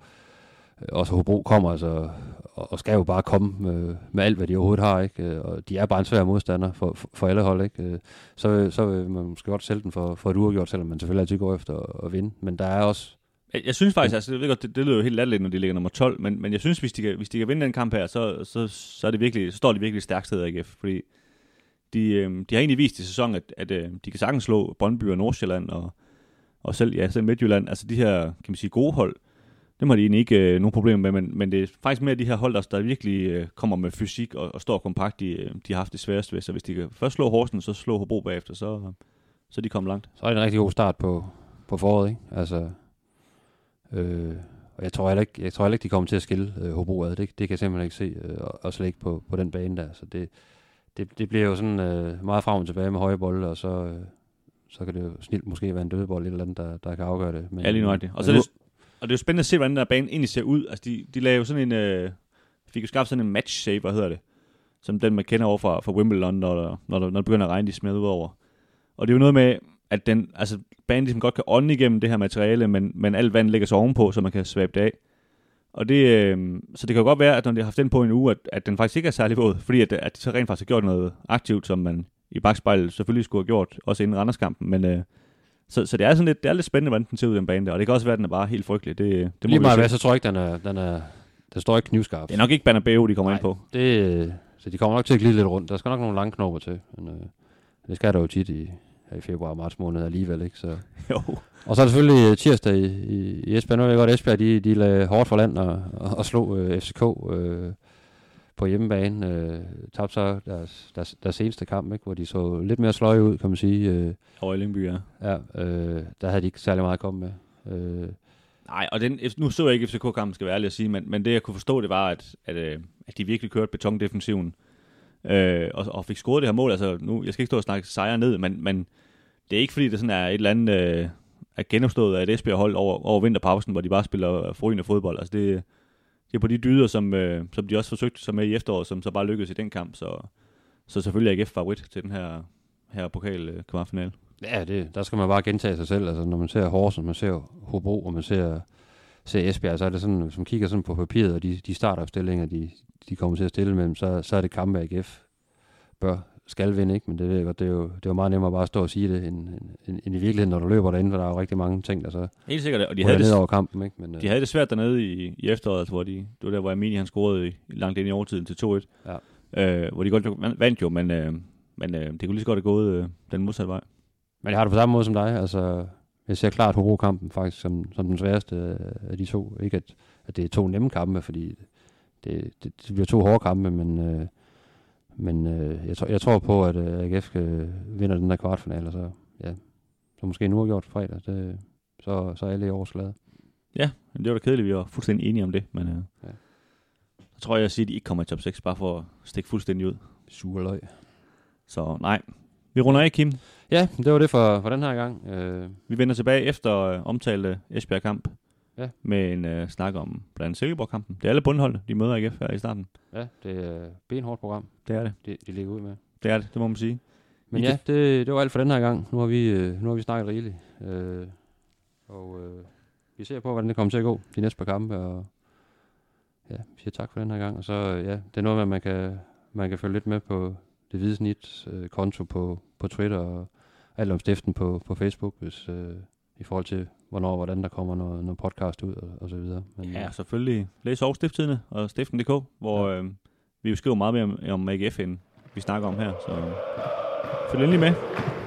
også Hobro kommer altså og, og skal jo bare komme med, med alt, hvad de overhovedet har, ikke? Øh, og de er bare en svær modstander for, for, for alle hold, ikke? Øh, så, så vil man måske godt sælge den for, for et uafgjort, selvom man selvfølgelig altid går efter at, at vinde. Men der er også... Jeg, jeg synes faktisk, altså, jeg ved godt, det, det lyder jo helt latterligt, når de ligger nummer 12, men, men jeg synes, hvis de, kan, hvis de kan vinde den kamp her, så, så, så, er det virkelig, så står de virkelig stærkt sted AGF, fordi de, øh, de har egentlig vist i sæsonen, at, at øh, de kan sagtens slå Brøndby og Nordsjælland og, og selv, ja, selv Midtjylland, altså de her, kan man sige, gode hold, dem har de egentlig ikke øh, nogen problemer med, men, men det er faktisk mere de her hold, der, virkelig øh, kommer med fysik og, og står kompakt, de, øh, de har haft det sværest ved. Så hvis de kan først slå Horsen, så slå Hobro bagefter, så, så de kommer langt. Så er det en rigtig god start på, på foråret, ikke? Altså, øh, og jeg tror heller ikke, jeg tror heller ikke, de kommer til at skille øh, Hobro ad. Det, det kan jeg simpelthen ikke se, øh, og, slet ikke på, på den bane der. Så det, det, det bliver jo sådan øh, meget frem og tilbage med høje bolde, og så, øh, så kan det jo snilt måske være en dødebold eller andet, der, der kan afgøre det. Men, Ja, lige nøjagtigt. Og, så er det, og det er jo spændende at se, hvordan den der bane egentlig ser ud. Altså, de, de lavede jo sådan en... Øh, fik jo skabt sådan en match shape, hvad hedder det? Som den, man kender over fra, fra Wimbledon, når, der, når, der, når det begynder at regne, de smed ud over. Og det er jo noget med, at den, altså, banen ligesom godt kan ånde igennem det her materiale, men, men alt vand ligger så ovenpå, så man kan svabe det af. Og det, øh, så det kan jo godt være, at når de har haft den på en uge, at, at den faktisk ikke er særlig våd, fordi at, at de så rent faktisk har gjort noget aktivt, som man i bagspejlet selvfølgelig skulle have gjort, også inden Randerskampen, men øh, så, så det er sådan lidt, det er lidt spændende, hvordan den ser ud, den bane der, og det kan også være, at den er bare helt frygtelig. Det, det må Lige meget hvad, så tror jeg ikke, den er, den er, den står ikke knivskarpt. Det er nok ikke Banabeo, de kommer Nej. ind på. Det, så de kommer nok til at glide lidt rundt. Der skal nok nogle lange knopper til. Men, øh, det skal der jo tit i, her i februar og marts måned alligevel. Ikke? Så. [laughs] Jo. Og så er det selvfølgelig øh, tirsdag i, i, i Esbjerg. Nu ved jeg godt, at Esbjerg de, de lagde hårdt for land og, og, og slog øh, FCK øh, på hjemmebane. Øh, tabte så deres, deres, deres seneste kamp, ikke? hvor de så lidt mere sløje ud, kan man sige. Øh, Lyngby, ja. ja, øh, der havde de ikke særlig meget at komme med. Øh, Nej, og den, nu så jeg ikke FCK-kampen, skal være ærlig at sige, men, men det jeg kunne forstå, det var, at, at, øh, at de virkelig kørte betondefensiven, øh, og, og fik scoret det her mål. Altså, nu, jeg skal ikke stå og snakke sejre ned, men, men det er ikke fordi, det sådan er et eller andet øh, er genopstået af et Esbjerg-hold over, over vinterpausen, hvor de bare spiller forrygende fodbold. Altså, det, det er på de dyder, som, øh, som de også forsøgte sig med i efteråret, som så bare lykkedes i den kamp, så, så selvfølgelig er AGF favorit til den her, her pokal øh, kvartfinale. Ja, det, der skal man bare gentage sig selv. Altså, når man ser Horsens, man ser Hobro, og man ser, ser Esbjerg, så er det sådan, hvis man kigger sådan på papiret, og de, de startopstillinger, de, de kommer til at stille med, så, så er det kampe, AGF bør, skal vinde, ikke? Men det, ved jeg godt, det, er jo, det er jo meget nemmere bare at stå og sige det, end, end, end i virkeligheden, når du løber derinde, for der er jo rigtig mange ting, der så Helt sikkert, og de de havde det, over kampen, ikke? Men, øh, De havde det svært dernede i, i efteråret, altså, hvor de, det var der, hvor Amini han scorede i, langt ind i overtiden til 2-1. Ja. Øh, hvor de godt vandt- vandt jo, men, øh, men øh, det kunne lige så godt have gået øh, den modsatte vej. Men jeg har det på samme måde som dig. Altså, jeg ser klart Hobro-kampen faktisk som, som den sværeste øh, af de to. Ikke at, at det er to nemme kampe, fordi det, det, det bliver to hårde kampe, men, øh, men øh, jeg, tror, jeg tror på, at øh, AGF øh, vinder den der kvartfinale, så, ja, så måske nu har gjort fredag. Det, så, så er alle i års glade. Men det var da kedeligt, vi var fuldstændig enige om det. Men øh, Ja. så tror jeg, jeg siger, at de ikke kommer i top 6, bare for at stikke fuldstændig ud. Sure løg. Så nej, vi runder af, Kim. Ja, det var det for, for den her gang. Øh, Vi vender tilbage efter øh, omtalte Esbjerg-kamp. Ja. Med en øh, snak om blandt andet Silkeborg-kampen. Det er alle bundholdene, de møder AGF her i starten. ja, det er benhårdt program, Det er det. de, de ligger ud med. Det er det, det må man sige. Men I ja, det, det var alt for den her gang. Nu har vi, øh, nu har vi snakket rigeligt. Øh, og øh, vi ser på, hvordan det kommer til at gå de næste par kampe. Og ja, vi siger tak for den her gang. Og så øh, ja, det er noget med, at man kan, man kan følge lidt med på det hvide snit øh, konto på, på Twitter og alt om stiften på, på Facebook, hvis, øh, i forhold til, hvornår og hvordan der kommer noget, noget podcast ud og, og så videre. Men, Ja, øh, selvfølgelig. Læs over Stifttidene og stiften.dk, hvor ja. øh, vi jo skriver meget mere om, om AGF, end vi snakker om her. Så følg endelig med.